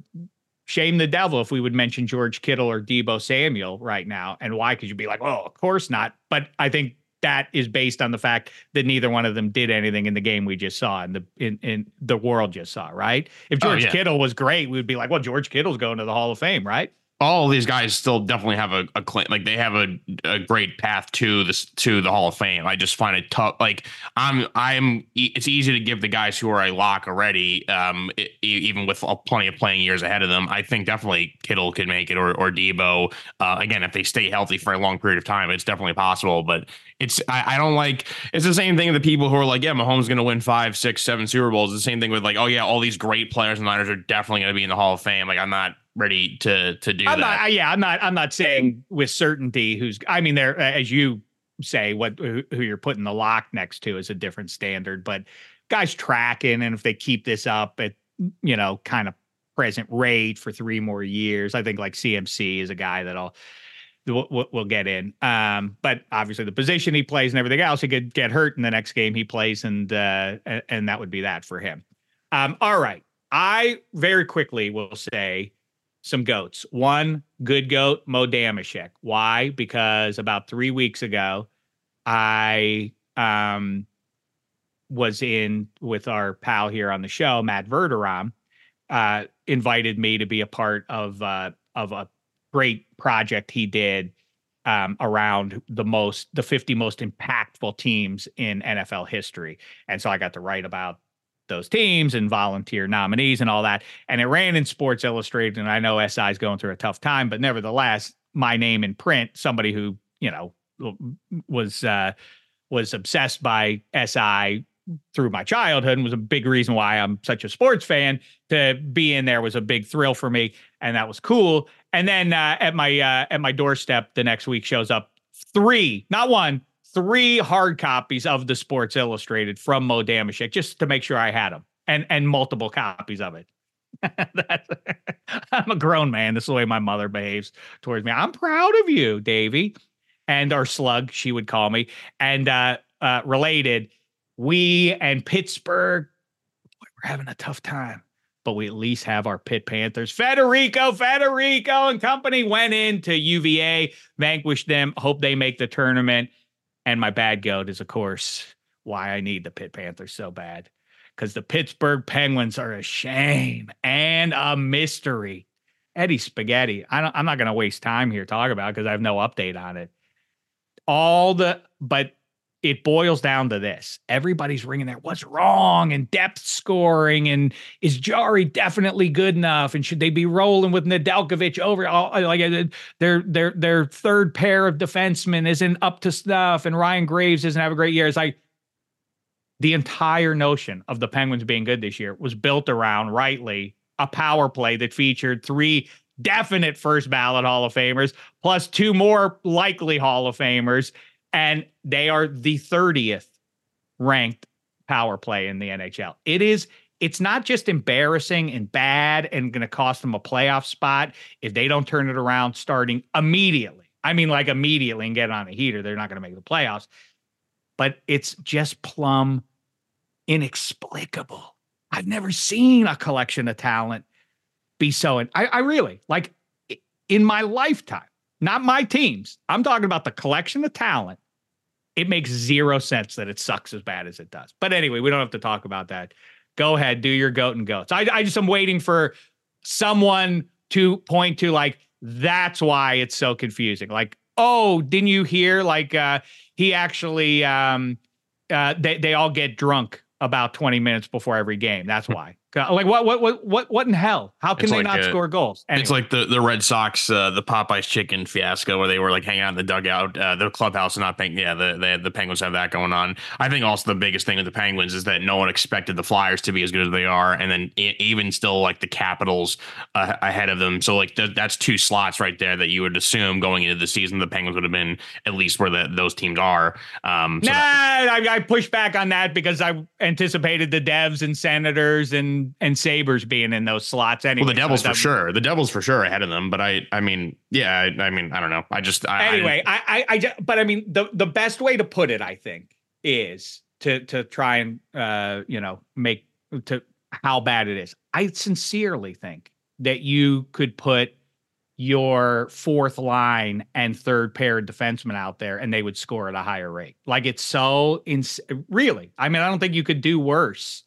Shame the devil if we would mention George Kittle or Deebo Samuel right now. And why? Because you'd be like, oh, of course not. But I think that is based on the fact that neither one of them did anything in the game we just saw in the in, in the world just saw, right? If Oh, George yeah. Kittle was great, we would be like, well, George Kittle's going to the Hall of Fame, right? All these guys still definitely have a, a claim like they have a, a great path to this to the Hall of Fame. I just find it tough. Like I'm I'm it's easy to give the guys who are a lock already, um, e- even with plenty of playing years ahead of them. I think definitely Kittle could make it or or Deebo. Uh, again, if they stay healthy for a long period of time, it's definitely possible. But it's I, I don't like it's the same thing. The people who are like, yeah, Mahomes going to win five, six, seven Super Bowls. It's the same thing with like, oh yeah, all these great players and Niners are definitely going to be in the Hall of Fame. Like I'm not ready to to do I'm that. not, yeah, I'm not. I'm not saying with certainty who's. I mean, there, as you say, what who, who you're putting the lock next to is a different standard. But guys tracking, and if they keep this up at you know kind of present rate for three more years, I think like CMC is a guy that'll. We'll, we'll- get in, um, but obviously the position he plays and everything else, he could get hurt in the next game he plays, and uh, and, and that would be that for him. Um, all right, I very quickly will say some goats. One good goat, Mo Dameshek. Why? Because about three weeks ago, I um was in with our pal here on the show, Matt Verderame, uh, invited me to be a part of uh of a great project he did um, around the most the 50 most impactful teams in NFL history. And so I got to write about those teams and volunteer nominees and all that. And it ran in Sports Illustrated. And I know SI is going through a tough time, but nevertheless, my name in print, somebody who, you know, was uh was obsessed by SI through my childhood and was a big reason why I'm such a sports fan. To be in there was a big thrill for me, and that was cool. And then uh, at my uh, at my doorstep the next week shows up three, not one, three hard copies of the Sports Illustrated from Mo Dameshek, just to make sure I had them, and and multiple copies of it. [laughs] [laughs] I'm a grown man. This is the way my mother behaves towards me. I'm proud of you, Davy, and our slug, she would call me. And uh, uh, related, we and Pittsburgh, we're having a tough time. but we at least have our Pitt Panthers. Federico, Federico and company went into UVA, vanquished them. Hope they make the tournament. And my bad goat is, of course, why I need the Pitt Panthers so bad. Because the Pittsburgh Penguins are a shame and a mystery. Eddie Spaghetti. I I'm not going to waste time here talking about because I have no update on it. All the, but it boils down to this. Everybody's ringing there. What's wrong? And depth scoring. And is Jarry definitely good enough? And should they be rolling with Nedeljkovic over? All, like uh, their their their third pair of defensemen isn't up to snuff, and Ryan Graves doesn't have a great year. It's like the entire notion of the Penguins being good this year was built around rightly a power play that featured three definite first ballot Hall of Famers plus two more likely Hall of Famers and they are the 30th ranked power play in the NHL. It is it's not just embarrassing and bad and going to cost them a playoff spot if they don't turn it around starting immediately. I mean like immediately and get on a heater, they're not going to make the playoffs. But it's just plumb inexplicable. I've never seen a collection of talent be so I, I really like in my lifetime, not my teams. I'm talking about the collection of talent it makes zero sense that it sucks as bad as it does. But anyway, we don't have to talk about that. Go ahead, do your goat and goats. I, I just am waiting for someone to point to like that's why it's so confusing. Like, oh, didn't you hear? Like, uh, he actually um, uh, they they all get drunk about 20 minutes before every game. That's why. Like what what what what what in hell? How can it's they like not a, score goals? Anyway. It's like the the Red Sox uh, the Popeyes chicken fiasco where they were like hanging out in the dugout, uh, the clubhouse, and not paying. Yeah, the, the the Penguins have that going on. I think also the biggest thing with the Penguins is that no one expected the Flyers to be as good as they are, and then even still like the Capitals uh, ahead of them. So like th- that's two slots right there that you would assume going into the season the Penguins would have been at least where the, those teams are. Um, so nah, that- I, I push back on that because I anticipated the Devs and Senators and and Sabres being in those slots anyway. Well, the Devils for sure. The Devils for sure ahead of them. But I, I mean, yeah, I, I mean, I don't know. I just I, anyway. I, I, I, just, but I mean, the the best way to put it, I think, is to to try and uh, you know make to how bad it is. I sincerely think that you could put your fourth line and third pair of defensemen out there and they would score at a higher rate. Like it's so ins really. I mean, I don't think you could do worse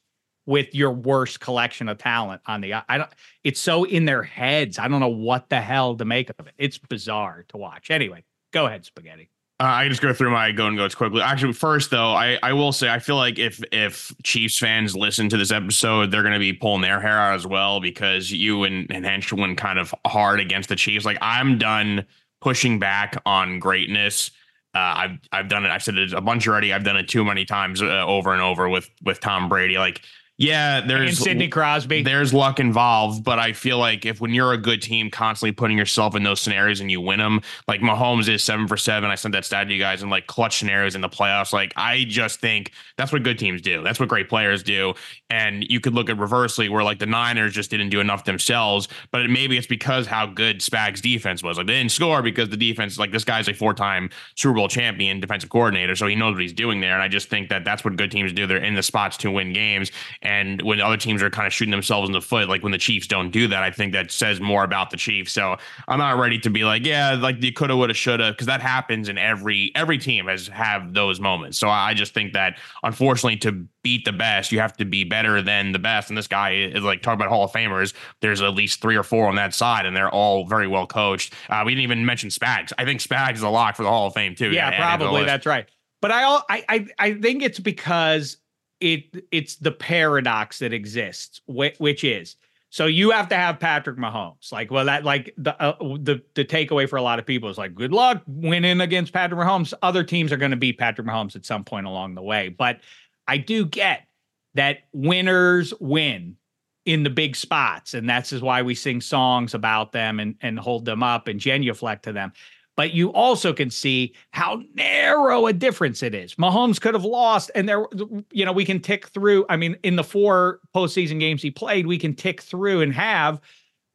with your worst collection of talent on the I don't it's so in their heads. I don't know what the hell to make of it. It's bizarre to watch. Anyway, go ahead, spaghetti. Uh, I just go through my go and goes quickly. Actually, first though, I, I will say I feel like if if Chiefs fans listen to this episode, they're going to be pulling their hair out as well because you and and Hench went kind of hard against the Chiefs. Like I'm done pushing back on greatness. Uh, I've I've done it. I've said it a bunch already. I've done it too many times uh, over and over with with Tom Brady. Like yeah, there's and Sidney Crosby. There's luck involved, but I feel like if when you're a good team, constantly putting yourself in those scenarios and you win them, like Mahomes is seven for seven. I sent that stat to you guys in like clutch scenarios in the playoffs. Like I just think that's what good teams do. That's what great players do. And you could look at reversely where like the Niners just didn't do enough themselves, but maybe it's because how good Spags defense was. Like they didn't score because the defense, like this guy's a four time Super Bowl champion defensive coordinator, so he knows what he's doing there. And I just think that that's what good teams do. They're in the spots to win games. And when other teams are kind of shooting themselves in the foot, like when the Chiefs don't do that, I think that says more about the Chiefs. So I'm not ready to be like, yeah, like you coulda, woulda, shoulda, because that happens in every every team has have those moments. So I just think that unfortunately to beat the best, you have to be better than the best. And this guy is like talking about Hall of Famers. There's at least three or four on that side, and they're all very well coached. Uh, we didn't even mention Spags. I think Spags is a lock for the Hall of Fame too. Yeah, probably that's right. But I, I I think it's because it it's the paradox that exists, which is so you have to have Patrick Mahomes. Like, well, that like the uh, the the takeaway for a lot of people is like, good luck winning against Patrick Mahomes. Other teams are going to beat Patrick Mahomes at some point along the way, but I do get that winners win in the big spots, and that's is why we sing songs about them and and hold them up and genuflect to them but you also can see how narrow a difference it is. Mahomes could have lost, and there, you know, we can tick through. I mean, in the four postseason games he played, we can tick through and have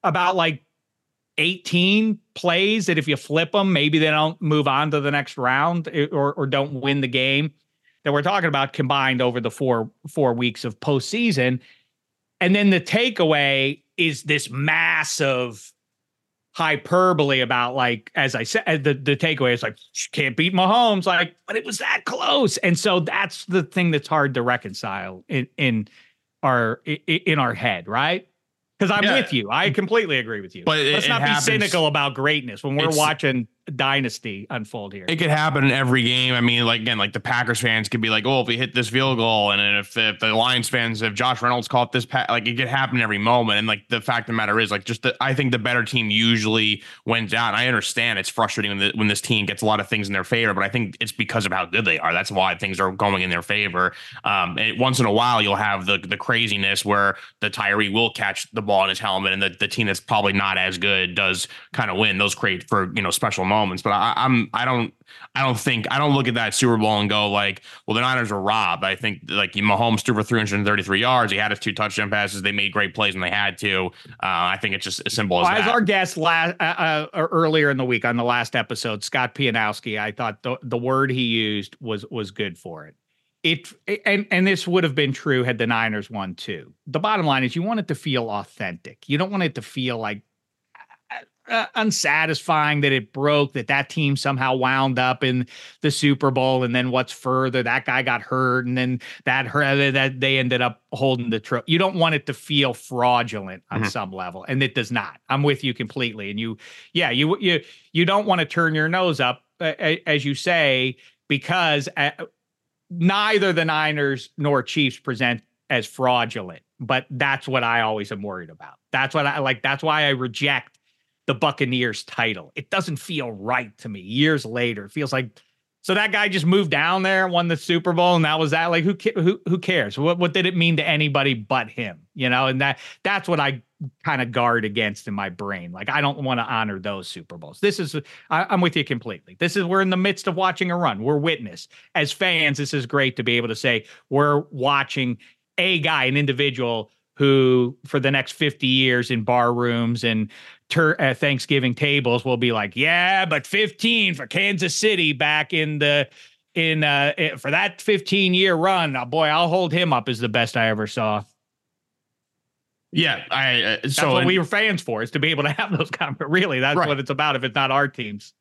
about like 18 plays that if you flip them, maybe they don't move on to the next round eh, or or don't win the game that we're talking about combined over the four four weeks of postseason. And then the takeaway is this massive hyperbole about like as I said the the takeaway is like can't beat Mahomes like but it was that close. And so that's the thing that's hard to reconcile in in our in our head right? Because I'm yeah. with you. I completely agree with you. But let's not be cynical about greatness. When we're watching dynasty unfold here. It could happen in every game. I mean, like again, like the Packers fans could be like, "Oh, if we hit this field goal," and then if, if the Lions fans, if Josh Reynolds caught this, pa-, like it could happen every moment. And like the fact of the matter is, like just the, I think the better team usually wins out. I understand it's frustrating when the, when this team gets a lot of things in their favor, but I think it's because of how good they are. That's why things are going in their favor. Um, and once in a while, you'll have the the craziness where the Tyree will catch the ball in his helmet, and the the team that's probably not as good does kind of win. Those create for you know special moments. But I, I'm I'm don't I don't think I don't look at that Super Bowl and go like, well, the Niners were robbed. I think like Mahomes threw for 333 yards. He had his two touchdown passes. They made great plays when they had to. Uh, I think it's just as simple as well, that. As our guest last uh, uh, earlier in the week on the last episode, Scott Pianowski, I thought the, the word he used was was good for it. It and and this would have been true had the Niners won too. The bottom line is you want it to feel authentic. You don't want it to feel like uh, unsatisfying that it broke that that team somehow wound up in the Super Bowl and then what's further that guy got hurt and then that that they ended up holding the trophy. You don't want it to feel fraudulent on mm-hmm. some level and it does not. I'm with you completely and you yeah, you you you don't want to turn your nose up uh, as you say because uh, neither the Niners nor Chiefs present as fraudulent, but that's what I always am worried about. That's what I like that's why I reject the Buccaneers title. It doesn't feel right to me years later. It feels like so that guy just moved down there, won the Super Bowl, and that was that. Like who who who cares? What what did it mean to anybody but him? You know, and that that's what I kind of guard against in my brain. Like I don't want to honor those Super Bowls. This is I, am with you completely. This is we're in the midst of watching a run. We're witness as fans. This is great to be able to say we're watching a guy, an individual who for the next 50 years in bar rooms and ter- uh, Thanksgiving tables will be like, yeah, but 15 for Kansas City back in the in uh eh, for that 15 year run. Oh, boy, I'll hold him up as the best I ever saw. Yeah, I uh, that's so what we were fans for is to be able to have those [laughs] comments. Really, that's right. what it's about. If it's not our teams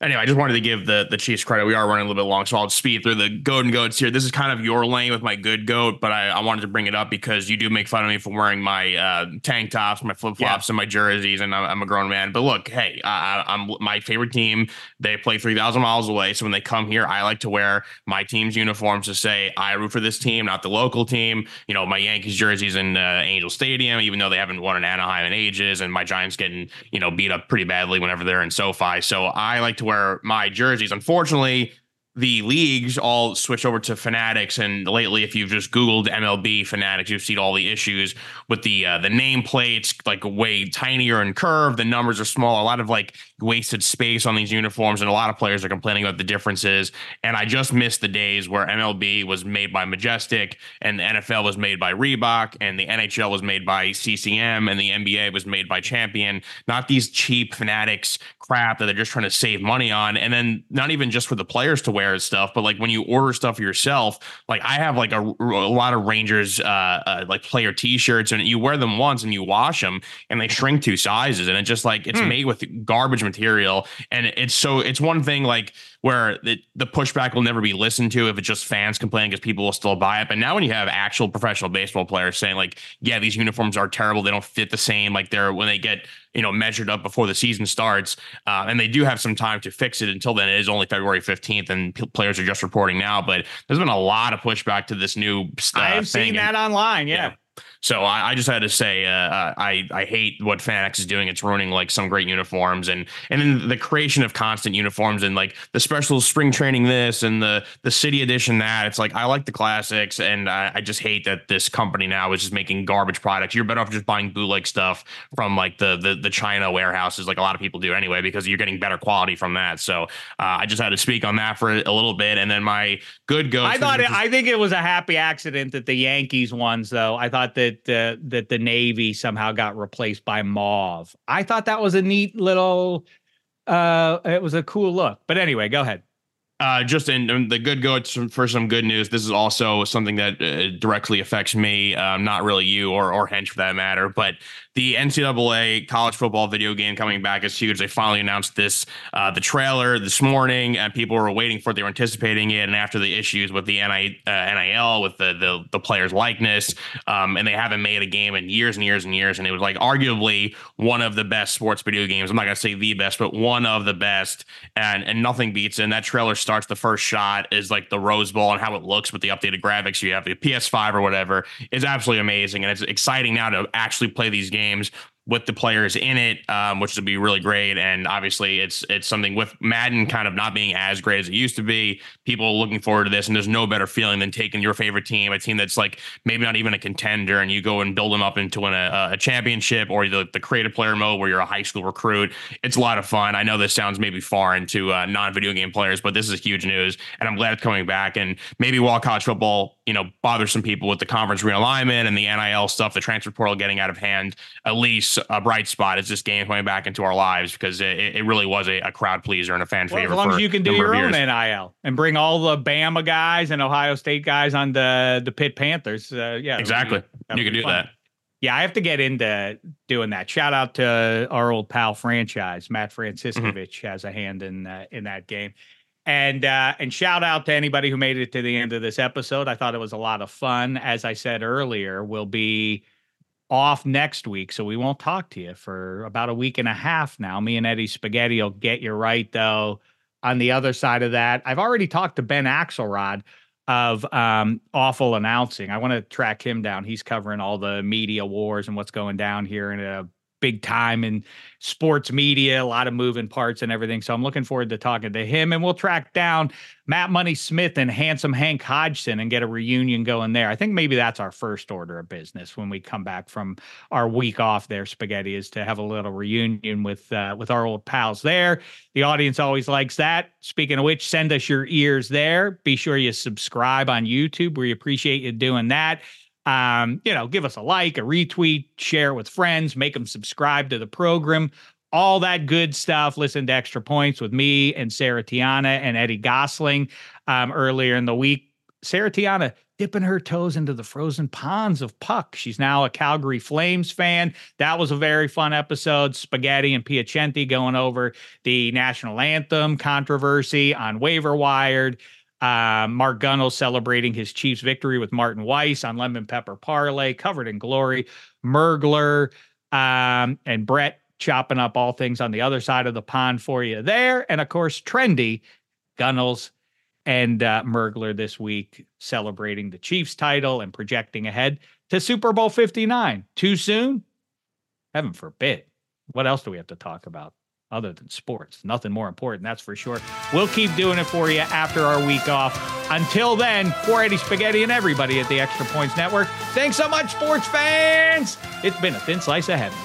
anyway, I just wanted to give the the Chiefs credit. We are running a little bit long, so I'll speed through the goat and goats here. This is kind of your lane with my good goat, but I, I wanted to bring it up because you do make fun of me for wearing my uh, tank tops, my flip flops, yeah. and my jerseys, and I'm, I'm, a grown man. But look, hey, I, I'm my favorite team. They play three thousand miles away, so when they come here, I like to wear my team's uniforms to say I root for this team, not the local team. You know, my Yankees jerseys in uh, Angel Stadium, even though they haven't won in Anaheim in ages, and my Giants getting you know beat up pretty badly whenever they're in SoFi. So I like to wear my jerseys. Unfortunately, the leagues all switch over to Fanatics, and lately, if you've just Googled MLB Fanatics, you've seen all the issues with the uh, the nameplates, like way tinier and curved. The numbers are small. A lot of like wasted space on these uniforms, and a lot of players are complaining about the differences. And I just missed the days where MLB was made by Majestic, and the NFL was made by Reebok, and the NHL was made by CCM, and the NBA was made by Champion. Not these cheap Fanatics crap that they're just trying to save money on, and then not even just for the players to wear stuff, but like when you order stuff yourself, like I have like a, a lot of Rangers uh, uh, like player T-shirts, and you wear them once and you wash them, and they shrink two sizes, and it's just like it's mm. made with garbage material, and it's so it's one thing like where the, the pushback will never be listened to if it's just fans complaining because people will still buy it. But now when you have actual professional baseball players saying like, yeah, these uniforms are terrible, they don't fit the same, like they're when they get you know measured up before the season starts, uh, and they do have some time to fix it. Until then, it is only February fifteenth, and p- players are just reporting now. But there's been a lot of pushback to this new. Uh, I've seen that online. yeah. yeah. So I, I, just had to say uh, uh, I I hate what Fanatics is doing. It's ruining like some great uniforms and and then the creation of constant uniforms and like the special spring training this and the the city edition that. It's like I like the classics and I, I just hate that this company now is just making garbage products. You're better off just buying bootleg stuff from like the the the China warehouses, like a lot of people do anyway, because you're getting better quality from that. So uh, I just had to speak on that for a little bit, and then my good go. I thought it, I think it was a happy accident that the Yankees won. though. I thought that that uh, that the navy somehow got replaced by mauve. I thought that was a neat little. Uh, it was a cool look. But anyway, go ahead. Uh, just in, in the good go for some good news. This is also something that uh, directly affects me, um, not really you or or Hench for that matter. But the NCAA college football video game coming back is huge. They finally announced this, uh, the trailer this morning, and people were waiting for it. They were anticipating it. And after the issues with the NIL, uh, with the the, the player's likeness, um, and they haven't made a game in years and years and years. And it was like arguably one of the best sports video games. I'm not gonna say the best, but one of the best. And and nothing beats it. And that trailer starts. The first shot is like the Rose Bowl and how it looks with the updated graphics. You have the PS5 or whatever. It's absolutely amazing, and it's exciting now to actually play these games games with the players in it, um, which would be really great. And obviously, it's it's something with Madden kind of not being as great as it used to be. People looking forward to this, and there's no better feeling than taking your favorite team, a team that's like maybe not even a contender, and you go and build them up into an, a, a championship, or the the creative player mode where you're a high school recruit. It's a lot of fun. I know this sounds maybe foreign to uh, non video game players, but this is huge news, and I'm glad it's coming back. And maybe while college football, you know, bothers some people with the conference realignment and the NIL stuff, the transfer portal getting out of hand, at least a bright spot is this game coming back into our lives because it, it really was a, a, crowd pleaser and a fan well, favorite. As long as you can do your own NIL and bring all the Bama guys and Ohio State guys on the the Pitt Panthers, uh, yeah, exactly. You can do fun. that. Yeah, I have to get into doing that. Shout out to our old pal franchise, Matt Franciscovich mm-hmm. has a hand in uh, in that game. And uh, and shout out to anybody who made it to the end of this episode. I thought it was a lot of fun. As I said earlier, we'll be off next week, so we won't talk to you for about a week and a half now. Me and Eddie Spaghetti will get you right though. On the other side of that, I've already talked to Ben Axelrod of um, awful announcing. I want to track him down. He's covering all the media wars and what's going down here in a big time in sports media, a lot of moving parts and everything. So I'm looking forward to talking to him. And we'll track down Matt Money Smith and handsome Hank Hodgson and get a reunion going there. I think maybe that's our first order of business when we come back from our week off there, Spaghetti, is to have a little reunion with uh, with our old pals there. The audience always likes that. Speaking of which, send us your ears there. Be sure you subscribe on YouTube. We appreciate you doing that. Um, you know, give us a like, a retweet, share with friends, make them subscribe to the program, all that good stuff. Listen to Extra Points with me and Sarah Tiana and Eddie Gosling um, earlier in the week. Sarah Tiana dipping her toes into the frozen ponds of puck. She's now a Calgary Flames fan. That was a very fun episode. Spaghetti and Piacenti going over the national anthem controversy on Waiver Wired. Uh, Mark Gunnell celebrating his Chiefs victory with Martin Weiss on Lemon Pepper Parlay, covered in glory. Mergler um, and Brett chopping up all things on the other side of the pond for you there. And of course, trendy Gunnels and uh, Mergler this week celebrating the Chiefs title and projecting ahead to Super Bowl 59. Too soon? Heaven forbid. What else do we have to talk about? Other than sports. Nothing more important, that's for sure. We'll keep doing it for you after our week off. Until then, for Eddie Spaghetti and everybody at the Extra Points Network, thanks so much, sports fans. It's been a thin slice of heaven.